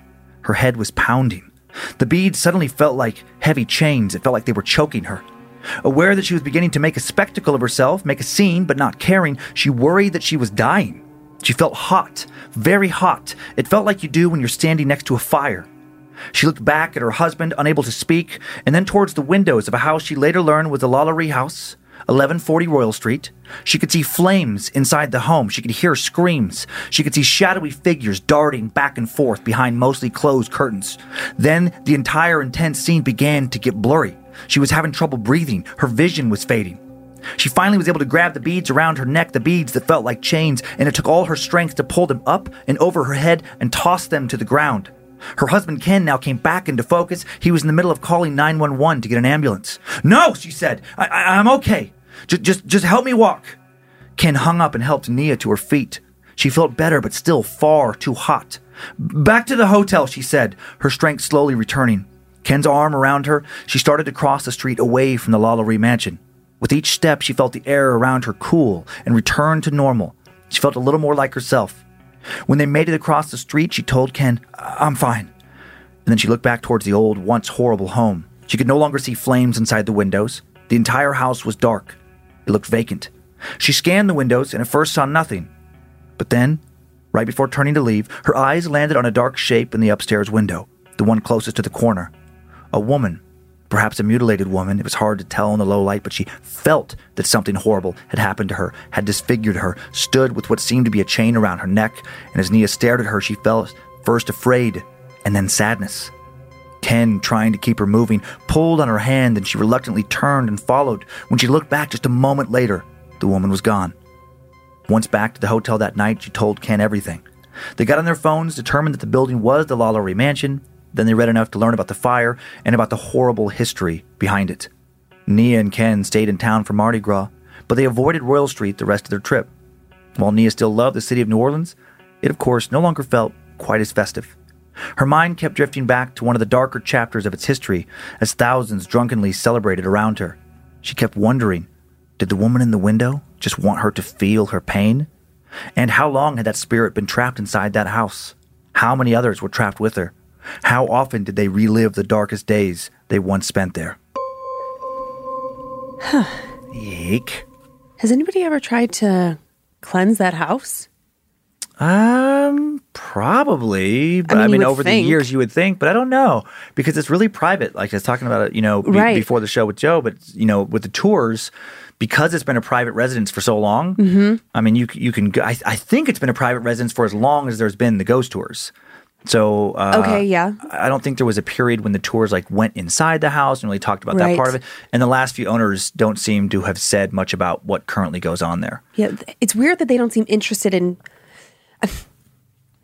Her head was pounding. The beads suddenly felt like heavy chains. It felt like they were choking her. Aware that she was beginning to make a spectacle of herself, make a scene, but not caring, she worried that she was dying. She felt hot, very hot. It felt like you do when you're standing next to a fire. She looked back at her husband, unable to speak, and then towards the windows of a house she later learned was the Lalaurie house, 1140 Royal Street. She could see flames inside the home. She could hear screams. She could see shadowy figures darting back and forth behind mostly closed curtains. Then the entire intense scene began to get blurry. She was having trouble breathing. Her vision was fading. She finally was able to grab the beads around her neck, the beads that felt like chains, and it took all her strength to pull them up and over her head and toss them to the ground. Her husband Ken now came back into focus. He was in the middle of calling 911 to get an ambulance. No, she said. I- am okay. J- just, just help me walk. Ken hung up and helped Nia to her feet. She felt better, but still far too hot. Back to the hotel, she said, her strength slowly returning. Ken's arm around her, she started to cross the street away from the Lalaurie mansion. With each step, she felt the air around her cool and return to normal. She felt a little more like herself. When they made it across the street, she told Ken, I'm fine. And then she looked back towards the old, once horrible home. She could no longer see flames inside the windows. The entire house was dark. It looked vacant. She scanned the windows and at first saw nothing. But then, right before turning to leave, her eyes landed on a dark shape in the upstairs window, the one closest to the corner. A woman, perhaps a mutilated woman. It was hard to tell in the low light, but she felt that something horrible had happened to her, had disfigured her, stood with what seemed to be a chain around her neck, and as Nia stared at her, she felt first afraid and then sadness. Ken, trying to keep her moving, pulled on her hand and she reluctantly turned and followed. When she looked back just a moment later, the woman was gone. Once back to the hotel that night, she told Ken everything. They got on their phones, determined that the building was the Lalaurie Mansion, then they read enough to learn about the fire and about the horrible history behind it. Nia and Ken stayed in town for Mardi Gras, but they avoided Royal Street the rest of their trip. While Nia still loved the city of New Orleans, it of course no longer felt quite as festive. Her mind kept drifting back to one of the darker chapters of its history as thousands drunkenly celebrated around her. She kept wondering did the woman in the window just want her to feel her pain? And how long had that spirit been trapped inside that house? How many others were trapped with her? How often did they relive the darkest days they once spent there? Huh. Eek. Has anybody ever tried to cleanse that house? Um, probably. But I mean, mean, over think. the years, you would think, but I don't know because it's really private. Like I was talking about it, you know, be- Right. before the show with Joe, but you know, with the tours, because it's been a private residence for so long. Mm-hmm. I mean, you you can. go- I, I think it's been a private residence for as long as there's been the ghost tours. So uh, Okay, yeah. I don't think there was a period when the tours like went inside the house and really talked about that part of it. And the last few owners don't seem to have said much about what currently goes on there. Yeah, it's weird that they don't seem interested in.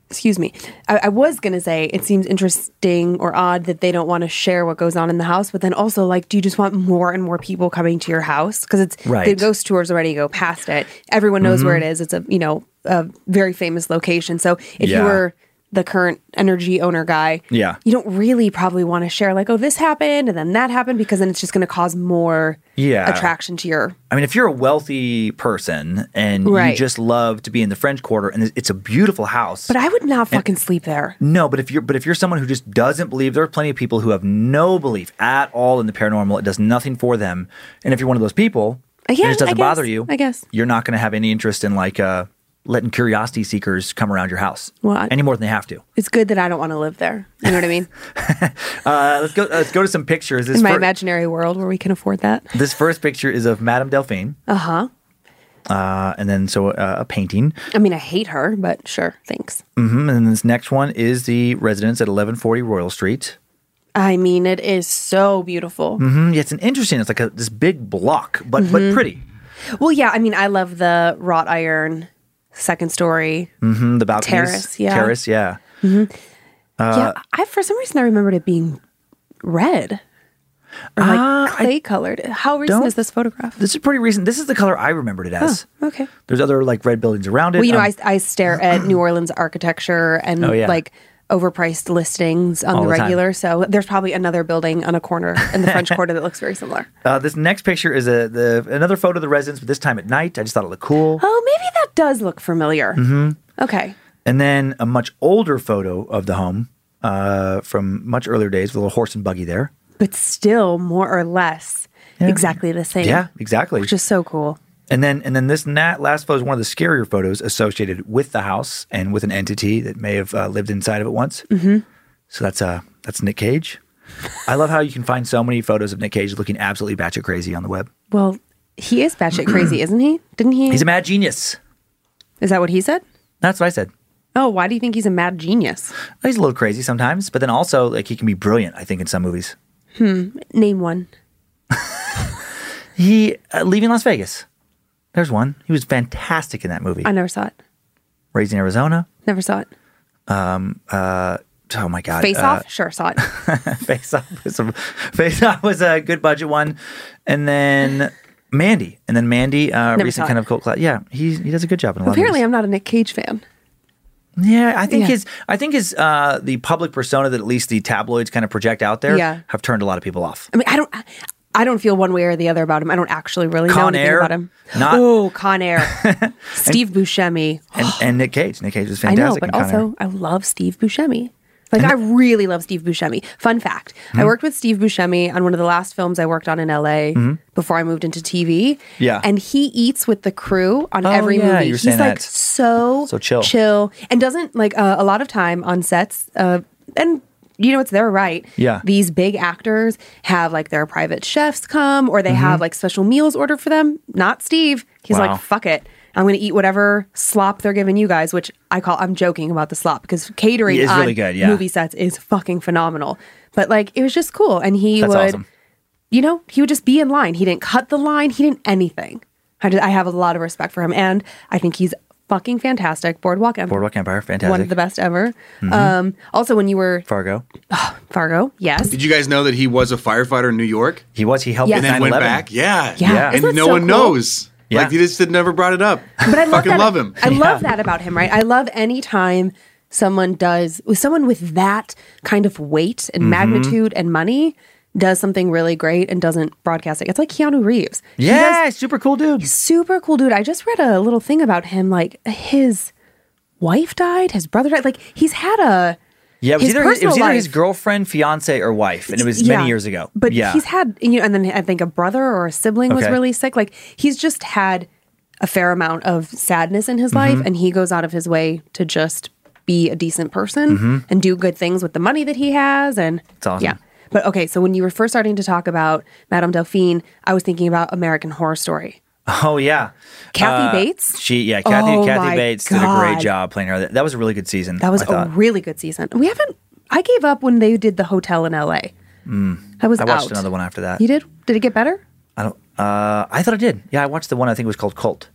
Excuse me. I, I was gonna say it seems interesting or odd that they don't want to share what goes on in the house, but then also like, do you just want more and more people coming to your house? Because it's the ghost tours already go past it. Everyone knows where it is. It's a you know a very famous location. So if you were the current energy owner guy, Yeah. you don't really probably want to share like, oh, this happened and then that happened because then it's just going to cause more Yeah. attraction to your I mean, if you're a wealthy person and you just love to be in the French Quarter, and it's a beautiful house. But I would not fucking sleep there. no, but if you're but if you're someone who just doesn't believe, there are plenty of people who have no belief at all in the paranormal. It does nothing for them. And if you're one of those people, yeah, it just doesn't guess, bother you. I guess. you're not going to have any interest in like uh, letting curiosity seekers come around your house Well, any more than they have to. It's good that I don't want to live there. You know what I mean? <laughs> Uh, let's go. Let's go to some pictures. This In my fir- imaginary world where we can afford that. this first picture is of Madame Delphine, Uh huh. uh, and then so uh, a painting. I mean, I hate her, but sure, thanks. hmm And then this next one is the residence at 1140 Royal Street. I mean, it is so beautiful. Mm, yeah, it's an interesting. It's like a, this big block, but but Mm-hmm. pretty. Well, yeah, I mean, I love the wrought iron second story. Mm, the balconies, Terrace, yeah. terrace, yeah. yeah, I for some reason I remembered it being red or like I clay colored. How recent is this photograph? This is pretty recent. This is the color I remembered it as. Okay. There's other like red buildings around it. Well, you know, Um, I, I stare at New Orleans architecture and Oh, yeah. like overpriced listings on All the the regular. So there's probably another building on a corner in the French <laughs> Quarter that looks very similar. uh, this next picture is a the another photo of the residence, but this time at night. I just thought it looked cool. Oh, maybe that does look familiar. Mm-hmm. Okay. And then a much older photo of the home uh, from much earlier days with a little horse and buggy there. But still, more or less, exactly the same. Yeah, exactly. Which is so cool. And then and then this na- last photo is one of the scarier photos associated with the house and with an entity that may have uh, lived inside of it once. Mm-hmm. So that's uh that's Nick Cage. I love how you can find so many photos of Nick Cage looking absolutely batshit crazy on the web. Well, he is batshit crazy, isn't he? Didn't he? He's a mad genius. is that what he said? That's what I said. Oh, why do you think he's a mad genius? He's a little crazy sometimes, but then also like he can be brilliant. I think in some movies. Hmm. Name one. <laughs> He uh, leaving Las Vegas. There's one. He was fantastic in that movie. I never saw it. Raising Arizona. Never saw it. Oh my god. Face uh, Off? Sure, saw it. <laughs> Face Off was a Face Off was a good budget one, and then Mandy, and then Mandy, uh, Never recent kind of cult class. Yeah, he he does a good job in a Apparently, I'm not a Nick Cage fan. Yeah, I think Yeah. his I think his uh, the public persona that at least the tabloids kind of project out there Yeah. have turned a lot of people off. I mean, I don't. I don't feel one way or the other about him. I don't actually really know anything Air? about him. Not- oh, Con Air, <laughs> Steve Buscemi. And, and Nick Cage, Nick Cage was I fantastic. know, but Con Air. also I love Steve Buscemi. Like I really love Steve Buscemi. Fun fact: Hmm? I worked with Steve Buscemi on one of the last films I worked on in LA before I moved into TV. Mm-hmm. Yeah. and he eats with the crew on Oh, every yeah, movie. He's like that. so So chill. chill, and doesn't like uh, a lot of time on sets. Uh, and you know, it's their right. Yeah. these big actors have like their private chefs come, or they Mm-hmm. have like special meals ordered for them. Not Steve. He's Wow. like, fuck it. I'm going to eat whatever slop they're giving you guys, which I call, I'm joking about the slop because catering It's on really good, yeah. movie sets is fucking phenomenal. But like, it was just cool. And he That's would, awesome. you know, he would just be in line. He didn't cut the line, he didn't anything. I, just, I have a lot of respect for him. And I think he's fucking fantastic. Boardwalk Empire. Boardwalk Empire, fantastic. One of the best ever. Mm-hmm. Um, also, when you were Fargo. Fargo, yes. Did you guys know that he was a firefighter in New York He was. He helped Yes. and then 9/11. went back? Yeah. Yeah. Yeah. And no so one cool? knows. Yeah. Like he just had never brought it up. But I love fucking that. love him. I love that about him, right? I love any time someone does, with someone with that kind of weight Mm-hmm. and magnitude and money does something really great and doesn't broadcast it. It's like Keanu Reeves. He does Yeah, super cool dude. super cool dude. I just read a little thing about him. Like his wife died, his brother died. Like he's had a Yeah, it was either, it was either his girlfriend, fiance, or wife, and it was Yeah. many years ago. But yeah, he's had you know, and then I think a brother or a sibling was really sick. Like he's just had a fair amount of sadness in his Mm-hmm. life, and he goes out of his way to just be a decent person and do good things with the money that he has. And It's Mm-hmm. awesome. yeah. But okay, so when you were first starting to talk about Madame Delphine, I was thinking about American Horror Story. oh yeah, Kathy Uh, Bates. She yeah, Kathy Oh, Kathy Bates did a great job playing her. That, that was a really good season. That was I a thought. really good season. We haven't. I gave up when they did the hotel in L.A. I was Mm. I watched out. another one after that. You did? Did it get better? I don't. Uh, I thought it did. Yeah, I watched the one I think was called Cult.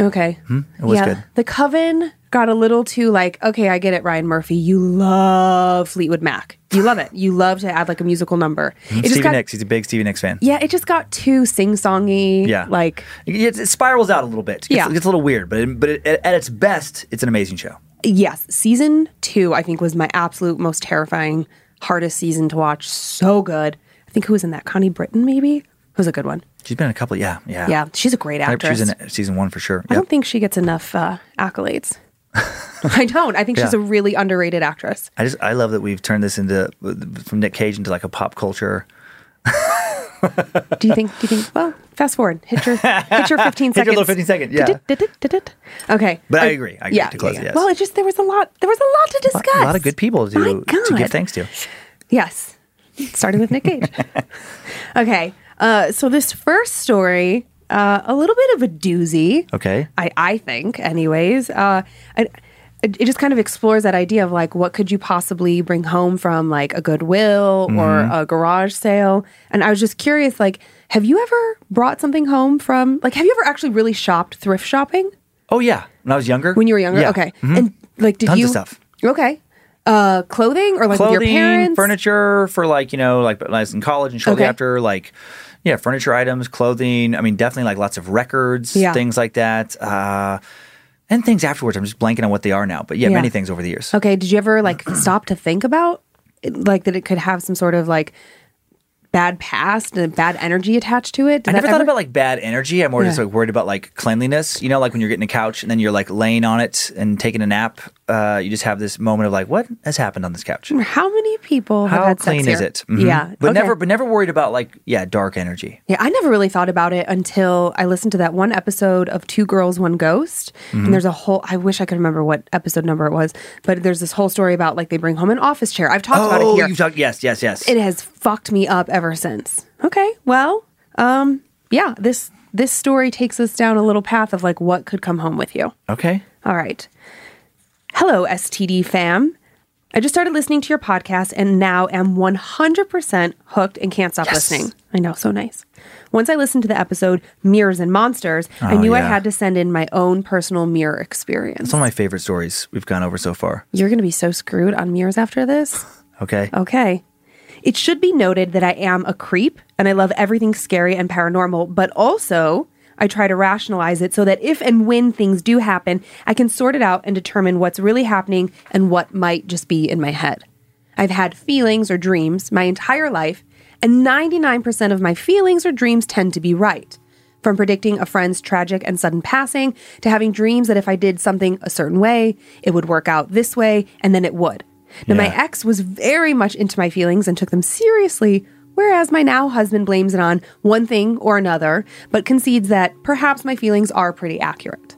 Okay. Hmm? It was yeah. good. The Coven got a little too like, okay, I get it, Ryan Murphy. You love Fleetwood Mac. You love it. You love to add like a musical number. It just Stevie got, Nicks. He's a big Stevie Nicks fan. Yeah, it just got too sing songy. Yeah. Like, It, it spirals out a little bit. It gets, Yeah. it gets a little weird, but it, but it, at its best, it's an amazing show. yes, season two, I think, was my absolute most terrifying, hardest season to watch. So good. I think who was in that? Connie Britton, maybe? Was a good one. She's been in a couple. Yeah, yeah, Yeah, she's a great actress. She's in season one for sure. I don't think she gets enough uh, accolades. <laughs> I don't. I think she's a really underrated actress. I just I love that we've turned this into from Nick Cage into like a pop culture. Do you think? Do you think? Well, fast forward. Hit your hit your <laughs> fifteen Hit your seconds. little 15 second, yeah. Did-did-did-did-did. Okay, But I Uh, agree. I agree yeah, to close yeah, it, yeah. yes. Well, it just there was a lot. There was a lot to discuss. A lot of good people to to give thanks to. Yes, starting with Nick Cage. <laughs> okay, uh, so this first story, uh, a little bit of a doozy. Okay. I, I think, anyways. Uh, it, just kind of explores that idea of like, what could you possibly bring home from like a Goodwill or Mm-hmm. a garage sale? And I was just curious, like, have you ever brought something home from, like, have you ever actually really shopped thrift shopping Oh yeah, when I was younger. when you were younger? Yeah. Okay. Mhm. And like, did Tons of you? stuff. Okay. Uh, clothing or like with your parents? furniture for like you know like when I was in college and shortly Okay. after like yeah furniture items, clothing. I mean definitely like lots of records, Yeah. things like that, uh, and things afterwards. I'm just blanking on what they are now, but yeah, Yeah. many things over the years. Okay. Did you ever like <clears throat> stop to think about like that it could have some sort of like bad past and bad energy attached to it? Did I never thought ever- about like bad energy. I'm more just like worried about like cleanliness. You know, like when you're getting a couch and then you're like laying on it and taking a nap. Uh, you just have this moment of like, what has happened on this couch? How many people have How had sex clean is here? it? Mhm. Yeah, but okay. never, but never worried about like yeah, dark energy. Yeah, I never really thought about it until I listened to that one episode of Two Girls, One Ghost. Mm-hmm. And there's a whole, I wish I could remember what episode number it was, but there's this whole story about like they bring home an office chair. I've talked about it Oh, here. talked. Yes, yes, yes. It has fucked me up ever since. Okay, well, um, yeah, this this story takes us down a little path of like what could come home with you. okay. All right. Hello, STD fam. I just started listening to your podcast and now am 100% hooked and can't stop Yes. listening. I know, so nice. Once I listened to the episode Mirrors and Monsters, I Oh, knew I had to send in my own personal mirror experience. It's one of my favorite stories we've gone over so far. You're going to be so screwed on mirrors after this. <sighs> Okay. Okay. It should be noted that I am a creep and I love everything scary and paranormal, but also I try to rationalize it so that if and when things do happen, I can sort it out and determine what's really happening and what might just be in my head. I've had feelings or dreams my entire life, and 99% of my feelings or dreams tend to be right. From predicting a friend's tragic and sudden passing to having dreams that if I did something a certain way, it would work out this way, and then it would. Now, my ex was very much into my feelings and took them seriously, whereas my now husband blames it on one thing or another, but concedes that perhaps my feelings are pretty accurate.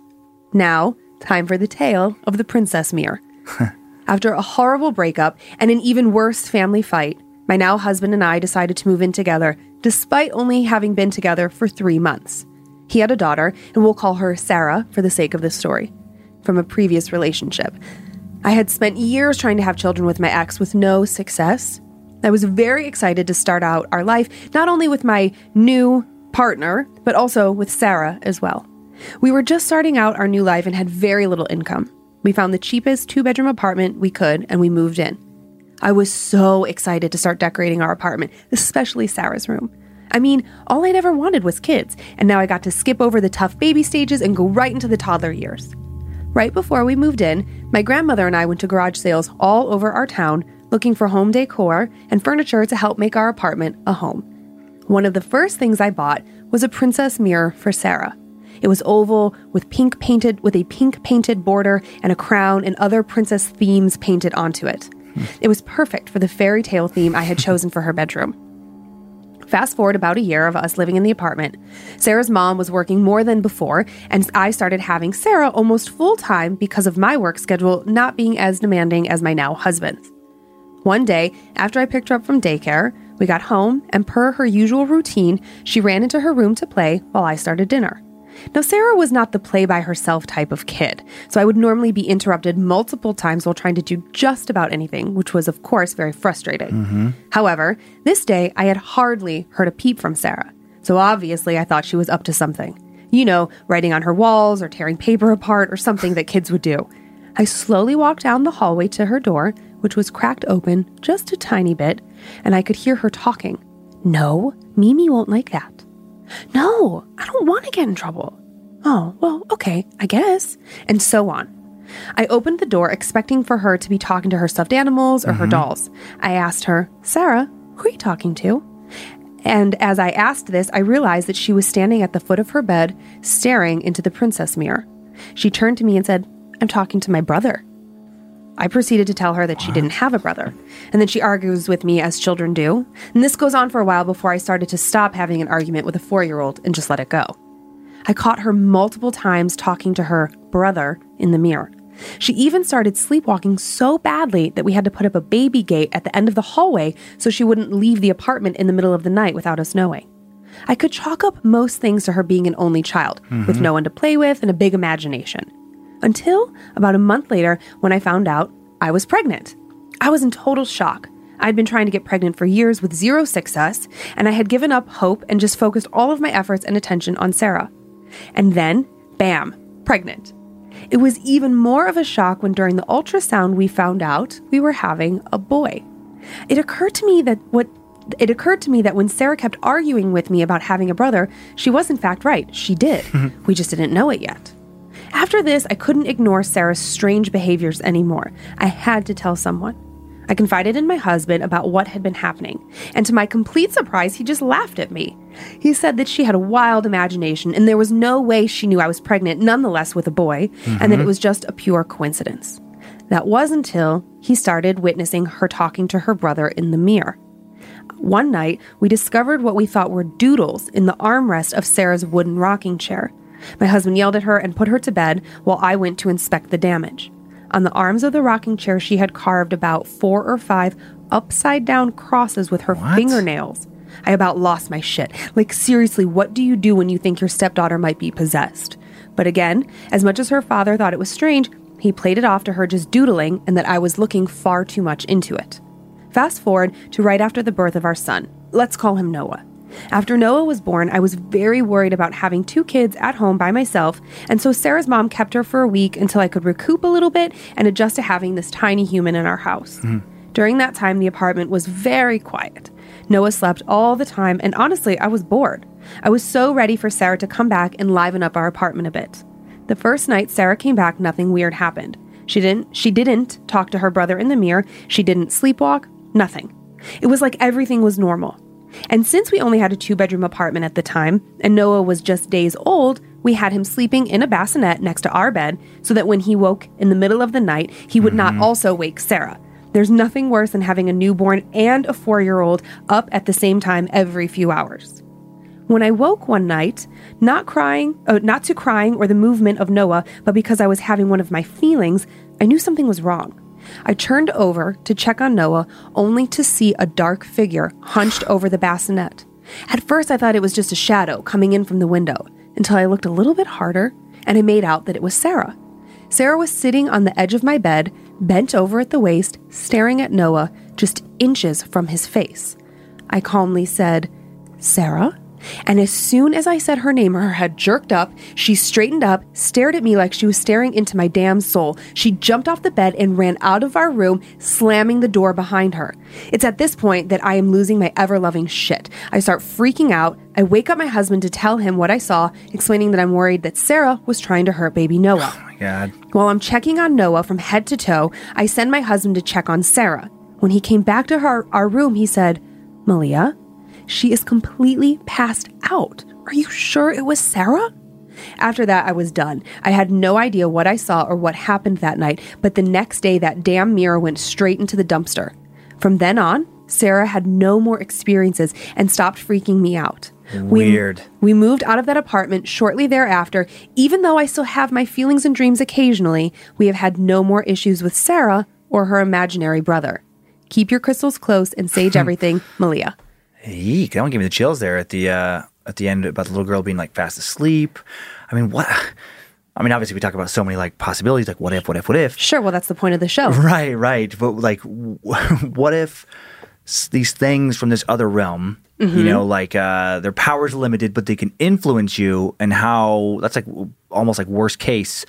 Now, time for the tale of the princess mirror. <laughs> After a horrible breakup and an even worse family fight, my now husband and I decided to move in together, despite only having been together for three months. He had a daughter, and we'll call her Sarah for the sake of this story, from a previous relationship. I had spent years trying to have children with my ex with no success. I was very excited to start out our life, not only with my new partner, but also with Sarah as well. We were just starting out our new life and had very little income. We found the cheapest two bedroom apartment we could and we moved in. I was so excited to start decorating our apartment, especially Sarah's room. I mean, all I'd ever wanted was kids, and now I got to skip over the tough baby stages and go right into the toddler years. Right before we moved in, my grandmother and I went to garage sales all over our town looking for home decor and furniture to help make our apartment a home. One of the first things I bought was a princess mirror for Sarah. It was oval with pink painted with a pink painted border and a crown and other princess themes painted onto it. Hmm. It was perfect for the fairy tale theme I had chosen for her bedroom. Fast forward about a year of us living in the apartment. Sarah's mom was working more than before, and I started having Sarah almost full time because of my work schedule not being as demanding as my now husband's. One day, after I picked her up from daycare, we got home, and per her usual routine, she ran into her room to play while I started dinner. Now, Sarah was not the play by herself type of kid, so I would normally be interrupted multiple times while trying to do just about anything, which was, of course, very frustrating. Mm-hmm. However, this day I had hardly heard a peep from Sarah, so obviously I thought she was up to something. You know, writing on her walls or tearing paper apart or something that kids would do. I slowly walked down the hallway to her door, which was cracked open just a tiny bit, and I could hear her talking. No, Mimi won't like that. No, I don't want to get in trouble. Oh, well, okay, I guess. And so on. I opened the door expecting for her to be talking to her stuffed animals or her mm-hmm. dolls. I asked her, Sarah, who are you talking to? And as I asked this, I realized that she was standing at the foot of her bed, staring into the princess mirror. She turned to me and said, I'm talking to my brother. I proceeded to tell her that she didn't have a brother, and then she argues with me as children do. And this goes on for a while before I started to stop having an argument with a four year old and just let it go. I caught her multiple times talking to her brother in the mirror. She even started sleepwalking so badly that we had to put up a baby gate at the end of the hallway so she wouldn't leave the apartment in the middle of the night without us knowing. I could chalk up most things to her being an only child, with mm-hmm. no one to play with and a big imagination. Until about a month later, when I found out I was pregnant. I was in total shock. I'd been trying to get pregnant for years with zero success, and I had given up hope and just focused all of my efforts and attention on Sarah. And then, bam, pregnant. It was even more of a shock when during the ultrasound we found out we were having a boy. It occurred to me that what it occurred to me that when Sarah kept arguing with me about having a brother, she was in fact right. She did. <laughs> we just didn't know it yet. After this, I couldn't ignore Sarah's strange behaviors anymore. I had to tell someone. I confided in my husband about what had been happening, and to my complete surprise, he just laughed at me. He said that she had a wild imagination and there was no way she knew I was pregnant, nonetheless with a boy, and that it mm-hmm. was just a pure coincidence. That was until he started witnessing her talking to her brother in the mirror. One night, we discovered what we thought were doodles in the armrest of Sarah's wooden rocking chair. My husband yelled at her and put her to bed while I went to inspect the damage. On the arms of the rocking chair, she had carved about four or five upside down crosses with her fingernails. I about lost my shit. Like, seriously, what do you do when you think your stepdaughter might be possessed? But again, as much as her father thought it was strange, he played it off to her just doodling and that I was looking far too much into it. Fast forward to right after the birth of our son. Let's call him Noah. After Noah was born, I was very worried about having two kids at home by myself, and so Sarah's mom kept her for a week until I could recoup a little bit and adjust to having this tiny human in our house. Mm-hmm. During that time, the apartment was very quiet. Noah slept all the time, and honestly, I was bored. I was so ready for Sarah to come back and liven up our apartment a bit. The first night Sarah came back, nothing weird happened. She didn't she didn't talk to her brother in the mirror, she didn't sleepwalk, nothing. It was like everything was normal. And since we only had a two bedroom apartment at the time, and Noah was just days old, we had him sleeping in a bassinet next to our bed so that when he woke in the middle of the night, he would not also wake Sarah. There's nothing worse than having a newborn and a four year old up at the same time every few hours. When I woke one night, not crying, uh, not to crying or the movement of Noah, but because I was having one of my feelings, I knew something was wrong. I turned over to check on Noah, only to see a dark figure hunched over the bassinet. At first, I thought it was just a shadow coming in from the window, until I looked a little bit harder and I made out that it was Sarah. Sarah was sitting on the edge of my bed, bent over at the waist, staring at Noah, just inches from his face. I calmly said, Sarah? And as soon as I said her name, her head jerked up. She straightened up, stared at me like she was staring into my damn soul. She jumped off the bed and ran out of our room, slamming the door behind her. It's at this point that I am losing my ever loving shit. I start freaking out. I wake up my husband to tell him what I saw, explaining that I'm worried that Sarah was trying to hurt baby Noah. Oh my God. While I'm checking on Noah from head to toe, I send my husband to check on Sarah. When he came back to her, our room, he said, Malia, she is completely passed out. Are you sure it was Sarah? After that, I was done. I had no idea what I saw or what happened that night, but the next day, that damn mirror went straight into the dumpster. From then on, Sarah had no more experiences and stopped freaking me out. We- Weird. we moved out of that apartment shortly thereafter. Even though I still have my feelings and dreams occasionally, we have had no more issues with Sarah or her imaginary brother. Keep your crystals close and sage <laughs> everything, Malia. Eek, that one gave me the chills there at the uh, at the end about the little girl being like fast asleep. I mean, what? I mean, obviously we talk about so many like possibilities, like what if, what if, what if. Sure, well, that's the point of the show. Right, right. But like, <laughs> what if these things from this other realm, you know, like uh, their powers limited, but they can influence you, and how that's like almost like worst case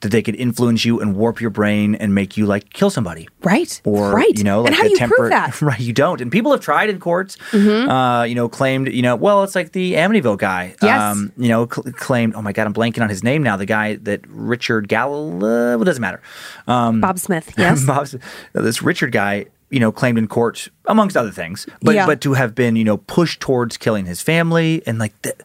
that they could influence you and warp your brain and make you like kill somebody. Right. Or right. you know, like and how do you prove temper- that? Mm-hmm. <laughs> Right, you don't. And people have tried in courts. Uh, you know, claimed. You know, well, it's like the Amityville guy. Yes. you know, cl- claimed. Oh my God, I'm blanking on his name now. The guy that Richard Gall. Uh, well, doesn't matter. Um, Bob Smith, <laughs> yes. Bob's, this Richard guy, you know, claimed in court, amongst other things, but Yeah. but to have been, you know, pushed towards killing his family and like. Th-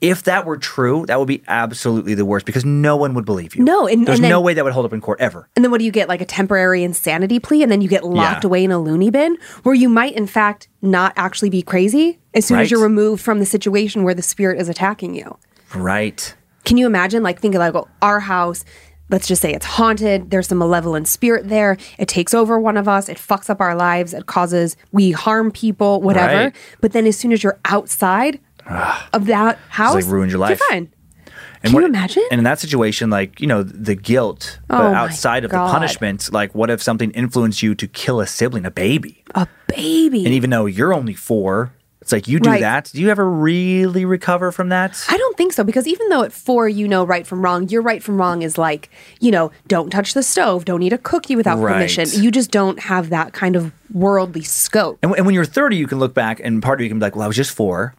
if that were true, that would be absolutely the worst because no one would believe you. No, and- there's and then- no way that would hold up in court ever. And then what do you get? Like a temporary insanity plea, and then you get locked Yeah. away in a loony bin, where you might, in fact, not actually be crazy as soon Right. as you're removed from the situation where the spirit is attacking you. Right. Can you imagine, like, think of like oh, our house? Let's just say it's haunted. There's some malevolent spirit there. It takes over one of us. It fucks up our lives. It causes we harm people, whatever. Right. But then as soon as you're outside of that house, like ruined your life. You're fine. And Can you imagine? And in that situation, like you know, the guilt Oh but outside of God. the punishment, like what if something influenced you to kill a sibling, a baby, A baby. and even though you're only four, it's like you do Right. that. Do you ever really recover from that? I don't think so because even though at four you know right from wrong, your right from wrong is like, you know, don't touch the stove, don't eat a cookie without Right. permission. You just don't have that kind of worldly scope. And, and when you're 30, you can look back, and part of you can be like, "Well, I was just four.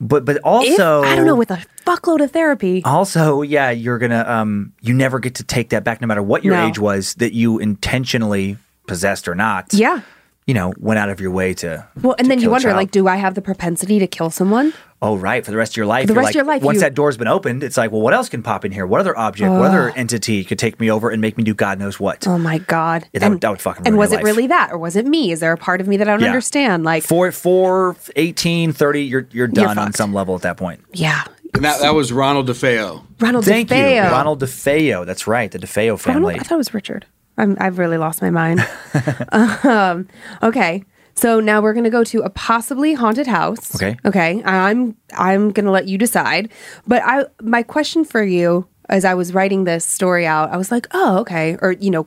But but If, also I don't know, with a fuckload of therapy. also yeah you're gonna um you never get to take that back no matter what your No. age was that you intentionally possessed or not Yeah. You know went out of your way to Well, and to then you kill a wonder, like, do I have the propensity to kill someone? oh right for the rest of your life For the rest like, of your life, once you- that door's been opened it's like well what else can pop in here what other object oh. what other entity could take me over and make me do god knows what Oh my god! Yeah, that would- that would fucking And was your it life. really that, or was it me? Is there a part of me that I don't Yeah. understand? Like, four, four, 18, 30, you're, you're done on some level at that point. yeah, And that, that was Ronald DeFeo. Ronald Thank you. DeFeo. Ronald DeFeo. That's right. The DeFeo Ronald, family. I thought it was Richard. I'm, I've really lost my mind. <laughs> um, okay, so now we're gonna go to a possibly haunted house. Okay. Okay. I'm I'm gonna let you decide. But I my question for you as I was writing this story out, I was like, oh, okay, or you know,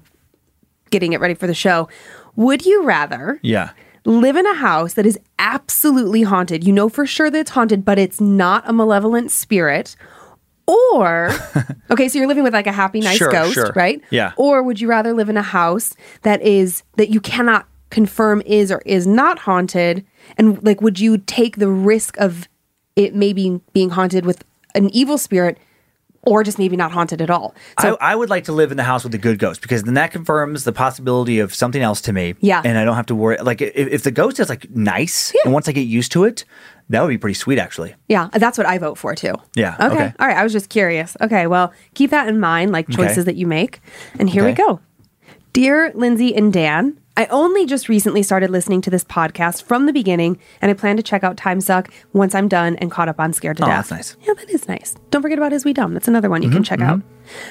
getting it ready for the show. Would you rather yeah. live in a house that is absolutely haunted? You know for sure that it's haunted, but it's not a malevolent spirit. Or, <laughs> okay, so you're living with like a happy, nice Sure, ghost, sure. right? Yeah. Or would you rather live in a house that is, that you cannot confirm is or is not haunted? And like, would you take the risk of it maybe being haunted with an evil spirit or just maybe not haunted at all? So, I, I would like to live in the house with a good ghost because then that confirms the possibility of something else to me. Yeah. And I don't have to worry. Like, if, if the ghost is like nice, and once I get used to it, that would be pretty sweet, actually. Yeah, that's what I vote for too. Yeah, Okay. okay. All right. I was just curious. Okay. Well, keep that in mind, like choices Okay. that you make. And here we go. Dear Lindsay and Dan, I only just recently started listening to this podcast from the beginning, and I plan to check out Time Suck once I'm done and caught up on Scared to Oh, Death. that's nice. Yeah, that is nice. Don't forget about Is We Dumb. That's another one you Mm-hmm, can check out.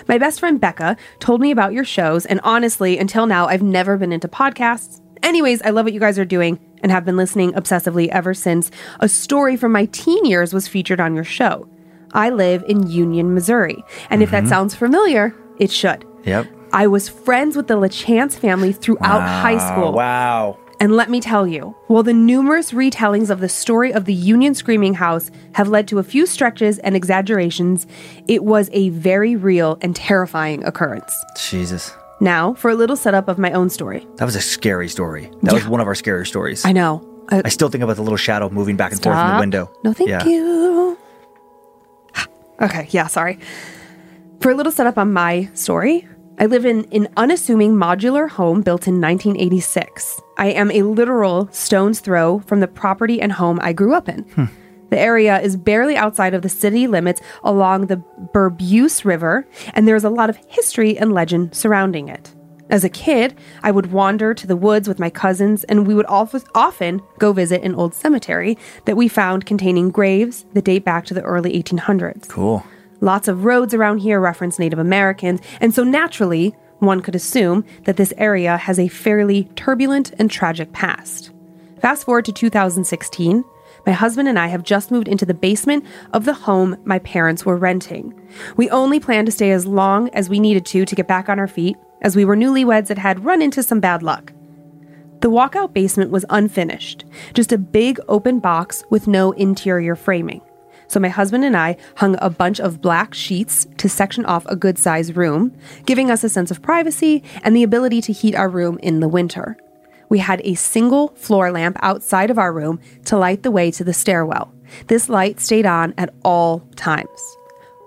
My best friend Becca told me about your shows, and honestly, until now, I've never been into podcasts. Anyways, I love what you guys are doing and have been listening obsessively ever since a story from my teen years was featured on your show. I live in Union, Missouri, and if that Mm-hmm. sounds familiar, it should. Yep. I was friends with the LaChance family throughout high school. Wow. And let me tell you, while the numerous retellings of the story of the Union Screaming House have led to a few stretches and exaggerations, it was a very real and terrifying occurrence. Jesus. Now, for a little setup of my own story. That was a scary story. That was one of our scarier stories. I know. Uh, I still think about the little shadow moving back and forth in the Stop. window. No, thank Yeah. you. <sighs> Okay, yeah, sorry. For a little setup on my story, I live in an unassuming modular home built in 1986. I am a literal stone's throw from the property and home I grew up in. The area is barely outside of the city limits along the Bourbeuse River, and there's a lot of history and legend surrounding it. As a kid, I would wander to the woods with my cousins, and we would often go visit an old cemetery that we found containing graves that date back to the early 1800s. Cool. Lots of roads around here reference Native Americans, and so naturally, one could assume that this area has a fairly turbulent and tragic past. Fast forward to 2016, my husband and I have just moved into the basement of the home my parents were renting. We only planned to stay as long as we needed to to get back on our feet, as we were newlyweds that had run into some bad luck. The walkout basement was unfinished, just a big open box with no interior framing. So my husband and I hung a bunch of black sheets to section off a good sized room, giving us a sense of privacy and the ability to heat our room in the winter. We had a single floor lamp outside of our room to light the way to the stairwell. This light stayed on at all times.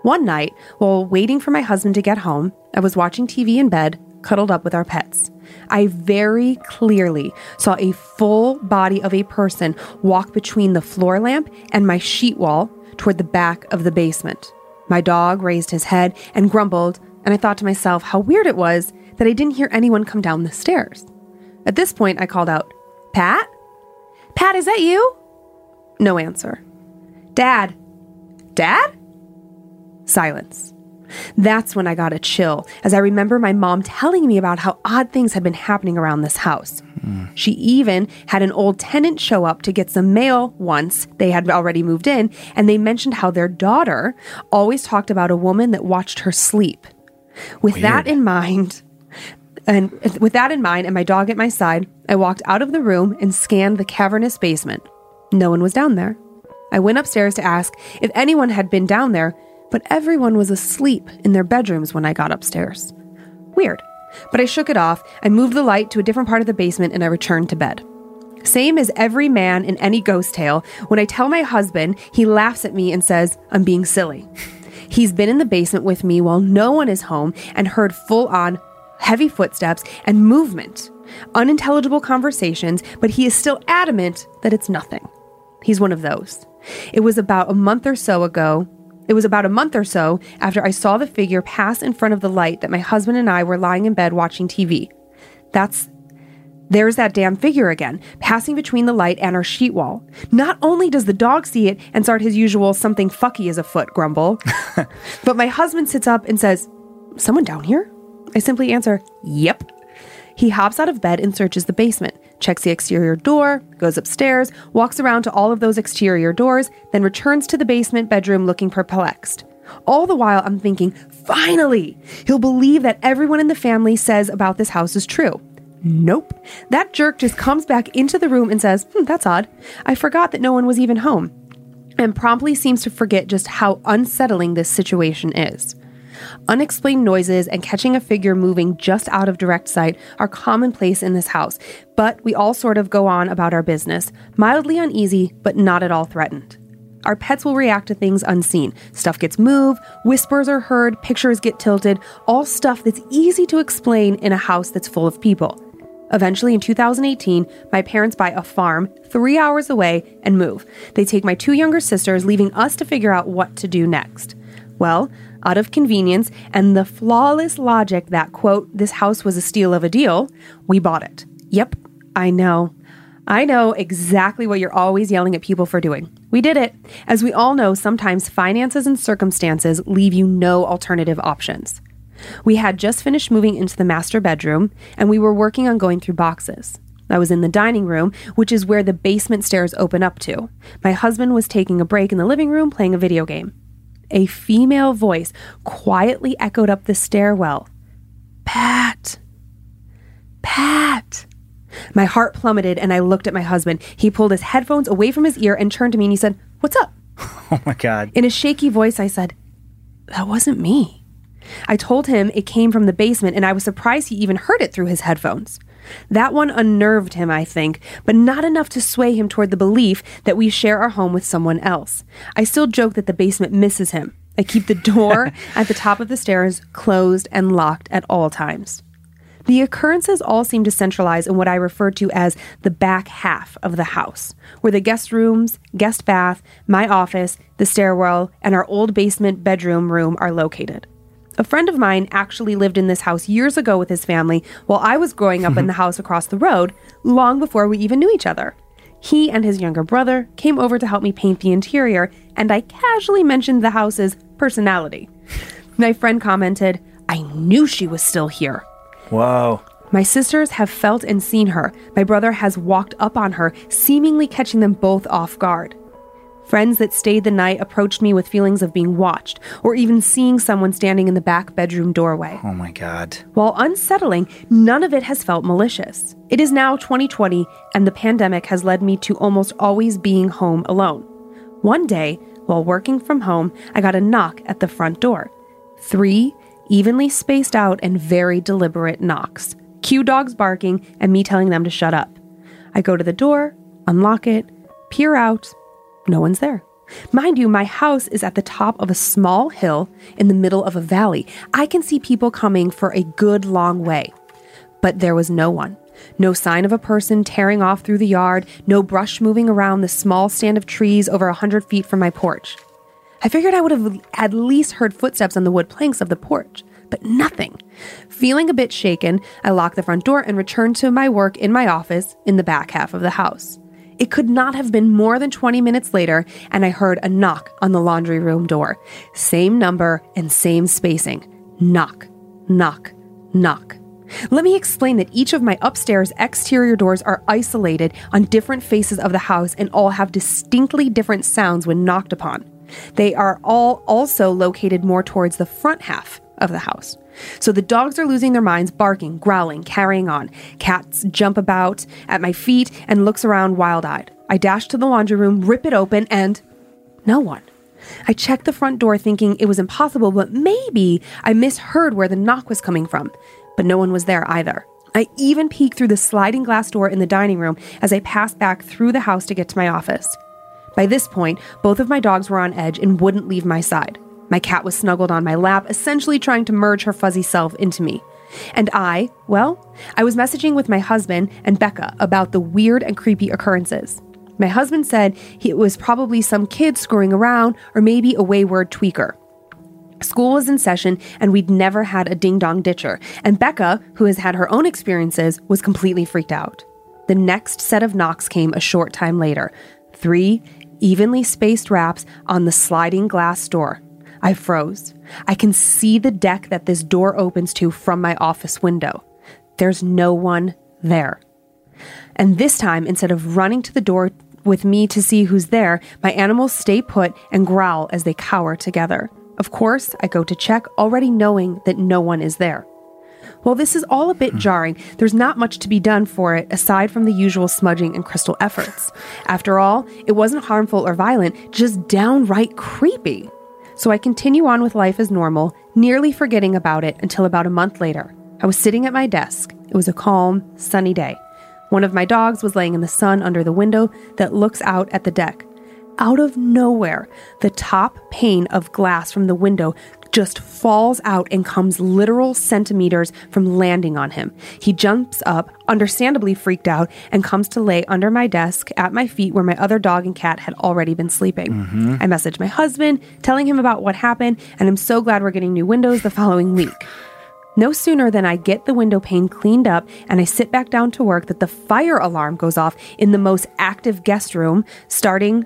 One night, while waiting for my husband to get home, I was watching TV in bed, cuddled up with our pets. I very clearly saw a full body of a person walk between the floor lamp and my sheet wall toward the back of the basement. My dog raised his head and grumbled, and I thought to myself how weird it was that I didn't hear anyone come down the stairs. At this point, I called out, Pat? Pat, is that you? No answer. Dad? Dad? Silence. That's when I got a chill, as I remember my mom telling me about how odd things had been happening around this house. She even had an old tenant show up to get some mail once they had already moved in, and they mentioned how their daughter always talked about a woman that watched her sleep. With that in mind, and with that in mind and my dog at my side, I walked out of the room and scanned the cavernous basement. No one was down there. I went upstairs to ask if anyone had been down there, but everyone was asleep in their bedrooms when I got upstairs. Weird. But I shook it off, I moved the light to a different part of the basement, and I returned to bed. Same as every man in any ghost tale, when I tell my husband, he laughs at me and says, I'm being silly. <laughs> He's been in the basement with me while no one is home and heard full on heavy footsteps and movement, unintelligible conversations, but he is still adamant that it's nothing. He's one of those. It was about a month or so ago. It was about a month or so after I saw the figure pass in front of the light that my husband and I were lying in bed watching TV. That's there's that damn figure again, passing between the light and our sheet wall. Not only does the dog see it and start his usual something fucky is afoot grumble, <laughs> but my husband sits up and says, Someone down here? I simply answer, Yep. He hops out of bed and searches the basement, checks the exterior door, goes upstairs, walks around to all of those exterior doors, then returns to the basement bedroom looking perplexed. All the while, I'm thinking, finally, he'll believe that everyone in the family says about this house is true. Nope. That jerk just comes back into the room and says, hmm, That's odd. I forgot that no one was even home. And promptly seems to forget just how unsettling this situation is. Unexplained noises and catching a figure moving just out of direct sight are commonplace in this house, but we all sort of go on about our business, mildly uneasy, but not at all threatened. Our pets will react to things unseen. Stuff gets moved, whispers are heard, pictures get tilted, all stuff that's easy to explain in a house that's full of people. Eventually, in 2018, my parents buy a farm three hours away and move. They take my two younger sisters, leaving us to figure out what to do next. Well, out of convenience and the flawless logic that, quote, this house was a steal of a deal, we bought it. Yep, I know. I know exactly what you're always yelling at people for doing. We did it. As we all know, sometimes finances and circumstances leave you no alternative options. We had just finished moving into the master bedroom, and we were working on going through boxes. I was in the dining room, which is where the basement stairs open up to. My husband was taking a break in the living room playing a video game. A female voice quietly echoed up the stairwell Pat! Pat! My heart plummeted and I looked at my husband. He pulled his headphones away from his ear and turned to me and he said, What's up? <laughs> Oh my God. In a shaky voice, I said, That wasn't me. I told him it came from the basement and I was surprised he even heard it through his headphones. That one unnerved him, I think, but not enough to sway him toward the belief that we share our home with someone else. I still joke that the basement misses him. I keep the door <laughs> at the top of the stairs closed and locked at all times. The occurrences all seem to centralize in what I refer to as the back half of the house, where the guest rooms, guest bath, my office, the stairwell, and our old basement bedroom room are located. A friend of mine actually lived in this house years ago with his family while I was growing up in the mm-hmm. house across the road, long before we even knew each other. He and his younger brother came over to help me paint the interior, and I casually mentioned the house's personality. My friend commented, I knew she was still here. Whoa. My sisters have felt and seen her. My brother has walked up on her, seemingly catching them both off guard. Friends that stayed the night approached me with feelings of being watched, or even seeing someone standing in the back bedroom doorway. Oh my God. While unsettling, none of it has felt malicious. It is now 2020, and the pandemic has led me to almost always being home alone. One day, while working from home, I got a knock at the front door. Three evenly spaced out and very deliberate knocks. Cue dogs barking and me telling them to shut up. I go to the door, unlock it, peer out. No one's there. Mind you, my house is at the top of a small hill in the middle of a valley. I can see people coming for a good long way. But there was no one. No sign of a person tearing off through the yard, no brush moving around the small stand of trees over a hundred feet from my porch. I figured I would have at least heard footsteps on the wood planks of the porch, but nothing. Feeling a bit shaken, I locked the front door and returned to my work in my office in the back half of the house. It could not have been more than 20 minutes later, and I heard a knock on the laundry room door. Same number and same spacing. Knock, knock, knock. Let me explain that each of my upstairs exterior doors are isolated on different faces of the house and all have distinctly different sounds when knocked upon. They are all also located more towards the front half of the house. So the dogs are losing their minds, barking, growling, carrying on. Cats jump about at my feet and looks around wild-eyed. I dash to the laundry room, rip it open, and no one. I checked the front door thinking it was impossible, but maybe I misheard where the knock was coming from. But no one was there either. I even peeked through the sliding glass door in the dining room as I passed back through the house to get to my office. By this point, both of my dogs were on edge and wouldn't leave my side. My cat was snuggled on my lap, essentially trying to merge her fuzzy self into me. And I, well, I was messaging with my husband and Becca about the weird and creepy occurrences. My husband said it was probably some kid screwing around or maybe a wayward tweaker. School was in session and we'd never had a ding dong ditcher, and Becca, who has had her own experiences, was completely freaked out. The next set of knocks came a short time later three evenly spaced raps on the sliding glass door. I froze. I can see the deck that this door opens to from my office window. There's no one there. And this time, instead of running to the door with me to see who's there, my animals stay put and growl as they cower together. Of course, I go to check, already knowing that no one is there. While this is all a bit hmm. jarring, there's not much to be done for it aside from the usual smudging and crystal efforts. After all, it wasn't harmful or violent, just downright creepy. So I continue on with life as normal, nearly forgetting about it until about a month later. I was sitting at my desk. It was a calm, sunny day. One of my dogs was laying in the sun under the window that looks out at the deck. Out of nowhere, the top pane of glass from the window just falls out and comes literal centimeters from landing on him. He jumps up, understandably freaked out, and comes to lay under my desk at my feet where my other dog and cat had already been sleeping. Mm-hmm. I message my husband, telling him about what happened, and I'm so glad we're getting new windows the following week. No sooner than I get the window pane cleaned up and I sit back down to work that the fire alarm goes off in the most active guest room, starting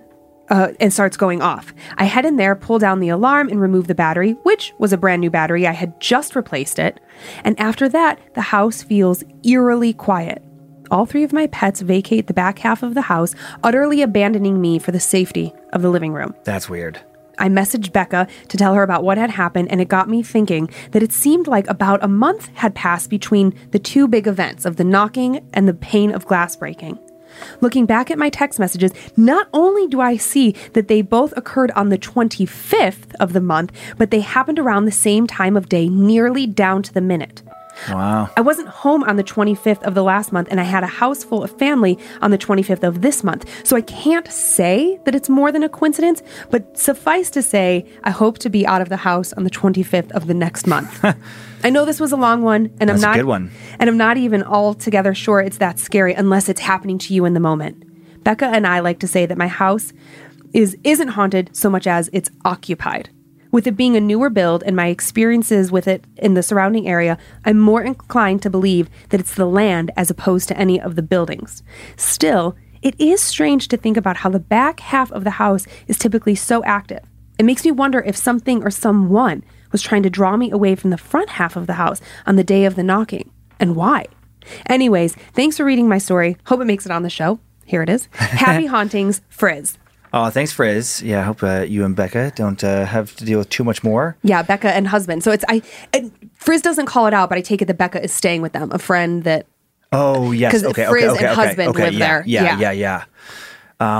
uh, and starts going off. I head in there, pull down the alarm, and remove the battery, which was a brand new battery. I had just replaced it. And after that, the house feels eerily quiet. All three of my pets vacate the back half of the house, utterly abandoning me for the safety of the living room. That's weird. I messaged Becca to tell her about what had happened, and it got me thinking that it seemed like about a month had passed between the two big events of the knocking and the pane of glass breaking. Looking back at my text messages, not only do I see that they both occurred on the 25th of the month, but they happened around the same time of day, nearly down to the minute. Wow. I wasn't home on the 25th of the last month, and I had a house full of family on the 25th of this month. So I can't say that it's more than a coincidence, but suffice to say, I hope to be out of the house on the 25th of the next month. <laughs> I know this was a long one, and That's I'm not good one. and I'm not even altogether sure it's that scary unless it's happening to you in the moment. Becca and I like to say that my house is isn't haunted so much as it's occupied. With it being a newer build and my experiences with it in the surrounding area, I'm more inclined to believe that it's the land as opposed to any of the buildings. Still, it is strange to think about how the back half of the house is typically so active. It makes me wonder if something or someone was trying to draw me away from the front half of the house on the day of the knocking, and why. Anyways, thanks for reading my story. Hope it makes it on the show. Here it is. <laughs> Happy hauntings, Frizz. Oh, thanks, Frizz. Yeah, I hope uh, you and Becca don't uh, have to deal with too much more. Yeah, Becca and husband. So it's I. And Frizz doesn't call it out, but I take it that Becca is staying with them. A friend that Oh, yes. 'Cause Okay, Frizz okay, and okay, okay, husband live yeah, there. Yeah, Yeah. yeah, yeah.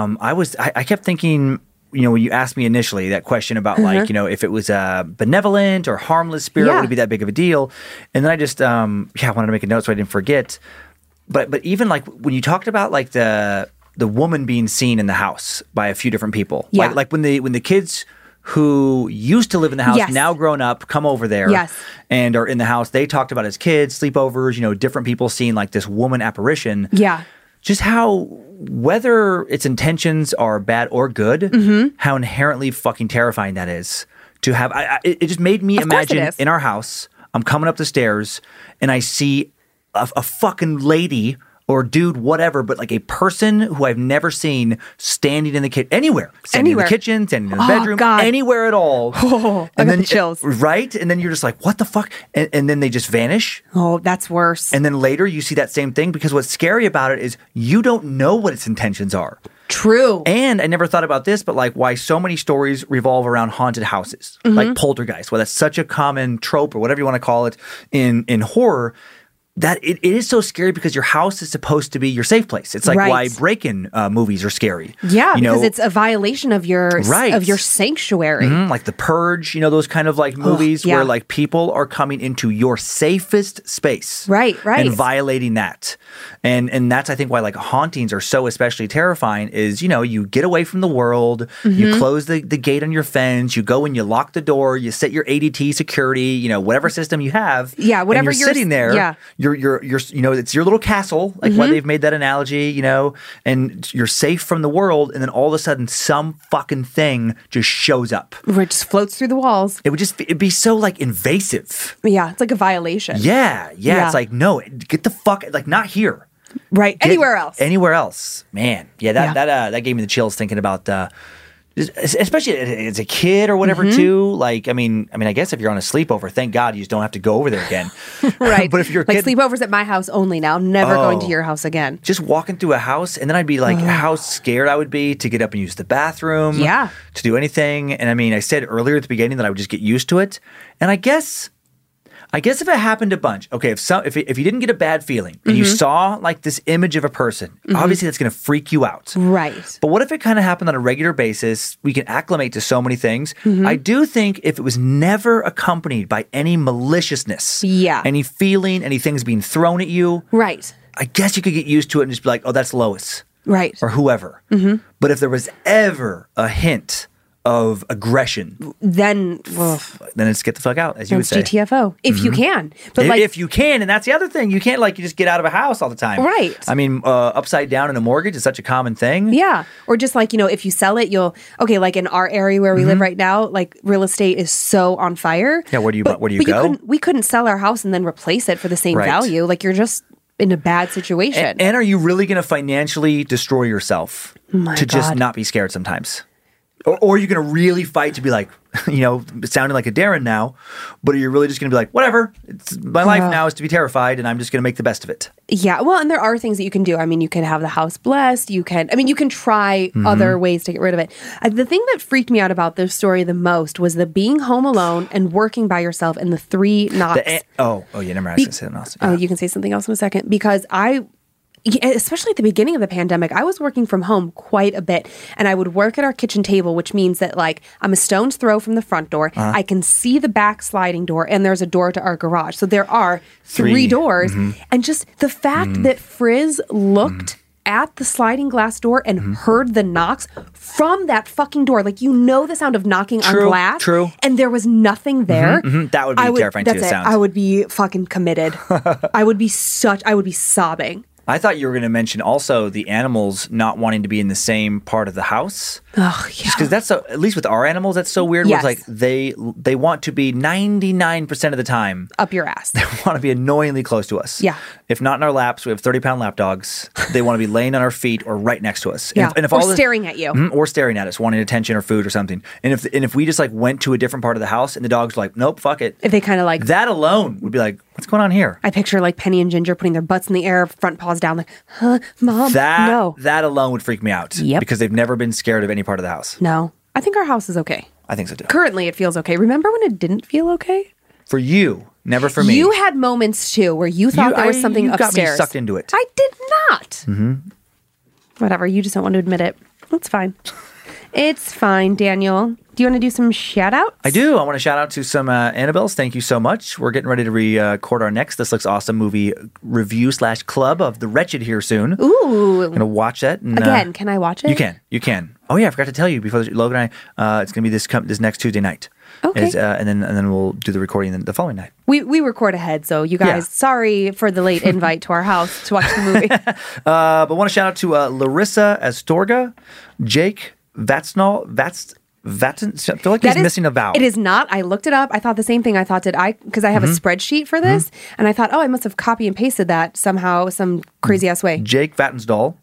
Um, I was, I, I kept thinking, you know, when you asked me initially that question about like, you know, if it was a benevolent or harmless spirit, Mm-hmm. Yeah. would it be that big of a deal? And then I just, um, yeah, I wanted to make a note so I didn't forget. But, but even like when you talked about like the the woman being seen in the house by a few different people, Yeah. like like when the when the kids who used to live in the house Yes. now grown up come over there Yes. and are in the house they talked about as kids sleepovers you know different people seeing like this woman apparition Yeah. just how whether its intentions are bad or good, Mm-hmm. how inherently fucking terrifying that is to have. I, I, it just made me Of imagine in our house. I'm coming up the stairs and I see a, a fucking lady or dude, whatever, but like a person who I've never seen standing in the kitchen anywhere, standing Anywhere. in the kitchen, standing in the Oh, bedroom, God. anywhere at all. Oh, <laughs> I got the chills. right? And then you're just like, what the fuck? And, and then they just vanish. Oh, that's worse. And then later you see that same thing because what's scary about it is you don't know what its intentions are. True. And I never thought about this, but like why so many stories revolve around haunted houses, Mm-hmm. like poltergeist. Well, that's such a common trope or whatever you want to call it in in horror. That it, it is so scary because your house is supposed to be your safe place. It's like Right. why break-in uh, movies are scary. yeah, you because it's a violation of your Right. of your sanctuary. Mhm, like the purge, you know, those kind of like movies yeah. where like people are coming into your safest space. Right, right. And violating that. And and that's I think why like hauntings are so especially terrifying is, you know, you get away from the world, Mm-hmm. you close the, the gate on your fence, you go and you lock the door, you set your ADT security, you know, whatever system you have. Yeah, whatever you're you're- sitting there. yeah. You're you're you're you know, it's your little castle, like Mm-hmm. why they've made that analogy, you know, and you're safe from the world, and then all of a sudden some fucking thing just shows up. Where it just floats through the walls. It would just it'd be so like invasive. Yeah, it's like a violation. Yeah, yeah, Yeah. It's like no, get the fuck like not here. Right. Get- Anywhere else. Anywhere else. Man, yeah, that Yeah. that uh, that gave me the chills thinking about uh, especially as a kid or whatever Mm-hmm. too. Like, I mean, I mean, I guess if you're on a sleepover, thank God you just don't have to go over there again. <laughs> <laughs> right. but if you're a like kid, sleepovers at my house only now, I'm never going to Oh. your house again. just walking through a house and then I'd be like how scared I would be to get up and use the bathroom. Yeah. To do anything. And I mean, I said earlier at the beginning that I would just get used to it. And I guess I guess if it happened a bunch, okay, if some if, it, if you didn't get a bad feeling and you Mm-hmm. saw like this image of a person, obviously that's going to freak you out. Right. But what if it kind of happened on a regular basis? We can acclimate to so many things. Mm-hmm. I do think if it was never accompanied by any maliciousness, Yeah. any feeling, any things being thrown at you, Right. I guess you could get used to it and just be like, oh, that's Lois Right. or whoever. Mm-hmm. But if there was ever a hint of aggression, Then well, then it's get the fuck out, as you would say. GTFO if you can. But If- like if you can, and that's the other thing, you can't like you just get out of a house all the time, Right. I mean, uh, upside down in a mortgage is such a common thing. Yeah. Or just like, you know, if you sell it, you'll okay, like in our area where we live right now, like real estate is so on fire. Mm-hmm. Yeah, where do you- But- where do you go? couldn't, we couldn't sell our house and then replace it for the same Right. value. Like you're just in a bad situation. And, and are you really going to financially destroy yourself My to just not be scared sometimes? Or, or are you going to really fight to be like, <laughs> you know, sounding like a Darren now, but are you really just going to be like, whatever? It's, my life Yeah. now is to be terrified, and I'm just going to make the best of it. Yeah, well, and there are things that you can do. I mean, you can have the house blessed. You can, I mean, you can try Mm-hmm. other ways to get rid of it. Uh, the thing that freaked me out about this story the most was the being home alone and working by yourself and the three knocks. The, oh, oh, yeah, never mind. I was going to say something else. Oh, you can say something else in a second because I. Especially at the beginning of the pandemic, I was working from home quite a bit, and I would work at our kitchen table, which means that like I'm a stone's throw from the front door. Uh-huh. I can see the back sliding door, and there's a door to our garage. So there are three, Three. doors, mm-hmm. and just the fact mm. that Frizz looked mm. at the sliding glass door and mm-hmm. heard the knocks from that fucking door, like you know the sound of knocking True, on glass, true. and there was nothing mm-hmm, there. mhm. That would be I terrifying too, That's it it. sounds. I would be fucking committed. <laughs> I would be such. I would be sobbing. I thought you were going to mention also the animals not wanting to be in the same part of the house. Oh yeah. because that's so, at least with our animals that's so weird. where Yes. It's like they they want to be ninety nine percent of the time Up your ass. <laughs> They want to be annoyingly close to us. Yeah. If not in our laps, we have thirty pound lap dogs. They want to be laying on our feet or right next to us. Yeah. And if, Or all staring at you. Mhm, or staring at us, wanting attention or food or something. And if and if we just like went to a different part of the house and the dogs were like, nope, fuck it. If they kind of like, that alone would be like, what's going on here? I picture like Penny and Ginger putting their butts in the air, front paws down, like, huh, mom, That no, that alone would freak me out. Yep. Because they've never been scared of any part of the house. no. I think our house is okay. I think so too. Currently, it feels okay. Remember when it didn't feel okay? For you, never for me. You had moments too where you thought You- there was I- something you got me upstairs. sucked into it. I did not. Mm-hmm. Whatever. You just don't want to admit it. That's fine. it's fine, Daniel. Do you want to do some shout outs? I do. I want to shout out to some uh, Annabelles. Thank you so much. We're getting ready to record our next This Looks Awesome movie review slash club of The Wretched here soon. Ooh. Gonna watch that. And, uh, Again, can I watch it? You can. You can. Oh yeah, I forgot to tell you before the- Logan and I. Uh, it's gonna be this com- this next Tuesday night. Okay. Uh, and then and then we'll do the recording the, the following night. We we record ahead, so you guys, Yeah. sorry for the late invite to our house to watch the movie. <laughs> Uh, but want to shout out to uh, Larissa Astorga, Jake Vatsnall. Vats Vatten. I feel like he's That is- missing a vowel. It is not. I looked it up. I thought the same thing. I thought, did I? Because I have Mm-hmm. a spreadsheet for this, and I thought, oh, I must have copy and pasted that somehow, some crazy ass way. Jake Vattensdahl,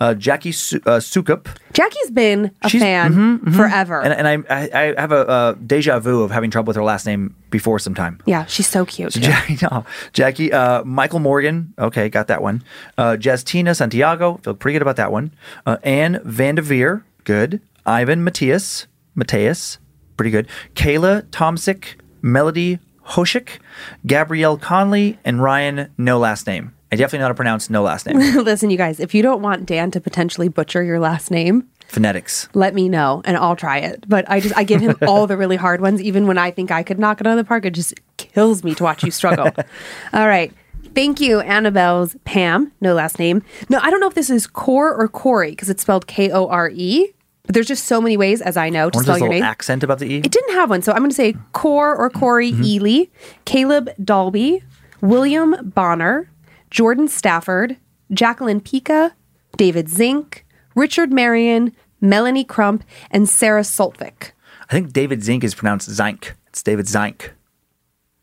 uh, Jackie Su- uh, Sukup. Jackie's been a She's- fan forever. And, and I, I, I have a, uh deja vu of having trouble with her last name before some time. yeah, she's so cute. too. Jackie, <laughs> no, Jackie uh, Michael Morgan. Okay, got that one. Uh, Justina Santiago. Feel pretty good about that one. Uh, Anne Vandeveer. Good. Ivan Matthias. Mateus. Pretty good. Kayla Tomsick. Melody Hoshik. Gabrielle Conley. And Ryan, no last name. I definitely know how to pronounce no last name. <laughs> Listen, you guys, if you don't want Dan to potentially butcher your last name, Phonetics. let me know and I'll try it. But I just I give him all the really hard ones, even when I think I could knock it out of the park. It just kills me to watch you struggle. <laughs> all right. Thank you, Annabelle's Pam, no last name. No, I don't know if this is Core or Corey because it's spelled K O R E. But there's just so many ways, as I know, to spell your name. accent above the E? It didn't have one, so I'm going to say Core or Corey Ely, Caleb Dalby, William Bonner, Jordan Stafford, Jacqueline Pika, David Zink, Richard Marion, Melanie Crump, and Sarah Soltvik. I think David Zink is pronounced Zink. It's David Zink.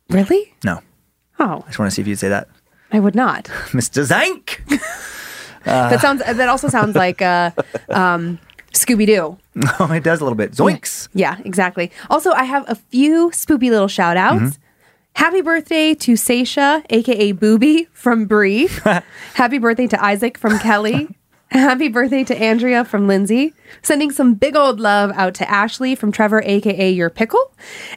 Really? No. Oh, I just want to see if you'd say that. I would not. <laughs> Mr. Zink. <laughs> that sounds. That also sounds like uh, um, Scooby Doo. oh, <laughs> it does a little bit. Zoinks. Yeah, exactly. Also, I have a few spoopy little shout outs. Mm-hmm. Happy birthday to Seisha, aka Booby from Bree. <laughs> Happy birthday to Isaac from Kelly. <laughs> Happy birthday to Andrea from Lindsay. Sending some big old love out to Ashley from Trevor, aka Your Pickle.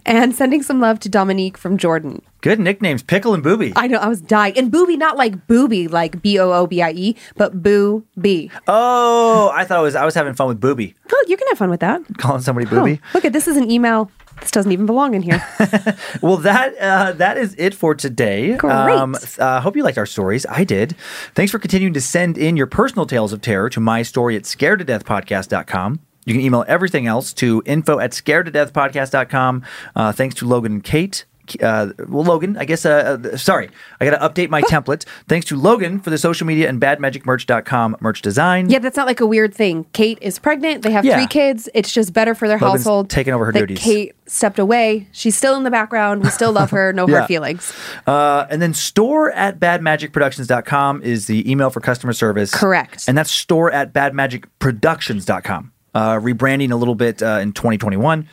And sending some love to Dominique from Jordan. Good nicknames, Pickle and Booby. I know, I was dying. And Booby, not like Booby, like B O O B I E, but Boo B. oh, I thought I was I was having fun with Booby, Oh, you can have fun with that. calling somebody Oh, Booby. look at this is an email. This doesn't even belong in here. <laughs> Well, that uh, that is it for today. Um, Great. uh, hope you liked our stories. I did. Thanks for continuing to send in your personal tales of terror to my story at scaredtodeathpodcast.com. You can email everything else to info at scaredtodeathpodcast.com. Uh, thanks to Logan and Kate. Uh, well, Logan, I guess, uh, uh, sorry, I got to update my template. Thanks to Logan for the social media and badmagicmerch.com merch design. Yeah, that's not like a weird thing. Kate is pregnant. They have Yeah. three kids. It's just better for their Logan's household. taking over her that duties. Kate stepped away. She's still in the background. We still love her. No <laughs> Yeah. hard feelings. Uh, and then store at badmagicproductions.com is the email for customer service. Correct. And that's store at badmagicproductions.com. uh, rebranding a little bit uh, in 2021.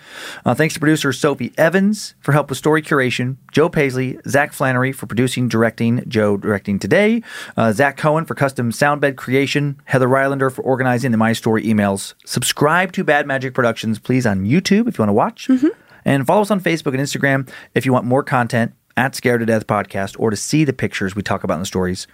Uh, thanks to producer Sophie Evans for help with story curation, Joe Paisley, Zach Flannery for producing, directing, Joe directing today, uh, Zach Cohen for custom soundbed creation, Heather Rylander for organizing the My Story emails. Subscribe to Bad Magic Productions, please, on YouTube if you want to watch. And follow us on Facebook and Instagram if you want more content at Scared to Death Podcast or to see the pictures we talk about in the stories.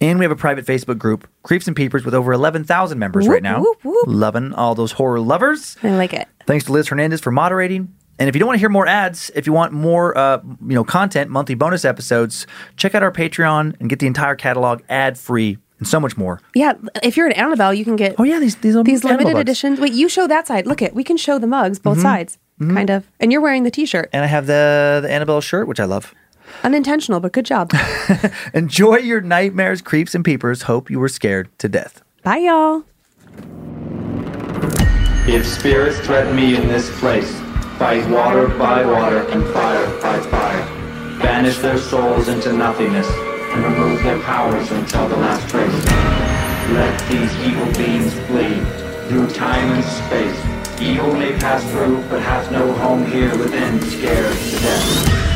And we have a private Facebook group, Creeps and Peepers, with over 11,000 members right now. whoop, whoop. Loving all those horror lovers. I like it. Thanks to Liz Hernandez for moderating. And if you don't want to hear more ads, if you want more, uh, you know, content, monthly bonus episodes, check out our Patreon and get the entire catalog ad free and so much more. Yeah, if you're an Annabelle, you can get Oh yeah, these these, these limited editions. Wait, you show that side. Look it. We can show the mugs, both sides, kind of. And you're wearing the T-shirt. And I have the the Annabelle shirt, which I love. Unintentional, but good job. <laughs> Enjoy your nightmares, creeps, and peepers. Hope you were scared to death. Bye, y'all. If spirits threaten me in this place, fight water by water and fire by fire. Banish their souls into nothingness and remove their powers until the last trace. Let these evil beings flee through time and space. Evil may pass through, but hath no home here within, scared to death.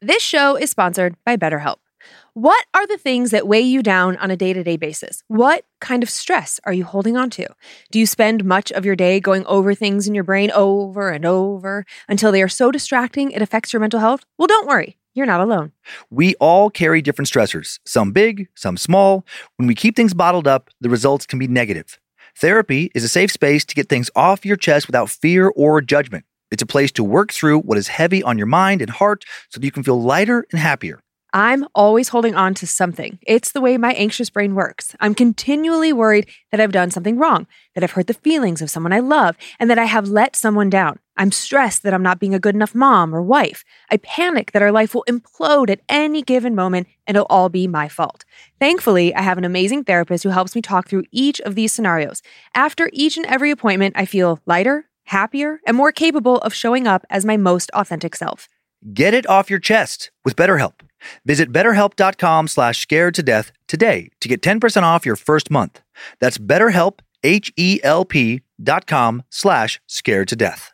This show is sponsored by BetterHelp. What are the things that weigh you down on a day to day basis? What kind of stress are you holding on to? Do you spend much of your day going over things in your brain over and over until they are so distracting it affects your mental health? Well, don't worry, you're not alone. We all carry different stressors, some big, some small. When we keep things bottled up, the results can be negative. Therapy is a safe space to get things off your chest without fear or judgment. It's a place to work through what is heavy on your mind and heart so that you can feel lighter and happier. I'm always holding on to something. It's the way my anxious brain works. I'm continually worried that I've done something wrong, that I've hurt the feelings of someone I love, and that I have let someone down. I'm stressed that I'm not being a good enough mom or wife. I panic that our life will implode at any given moment and it'll all be my fault. Thankfully, I have an amazing therapist who helps me talk through each of these scenarios. After each and every appointment, I feel lighter, happier, and more capable of showing up as my most authentic self. Get it off your chest with BetterHelp. Visit betterhelp.com slash scared to death today to get 10% off your first month. That's betterhelp, H-E-L-P dot com slash scared to death.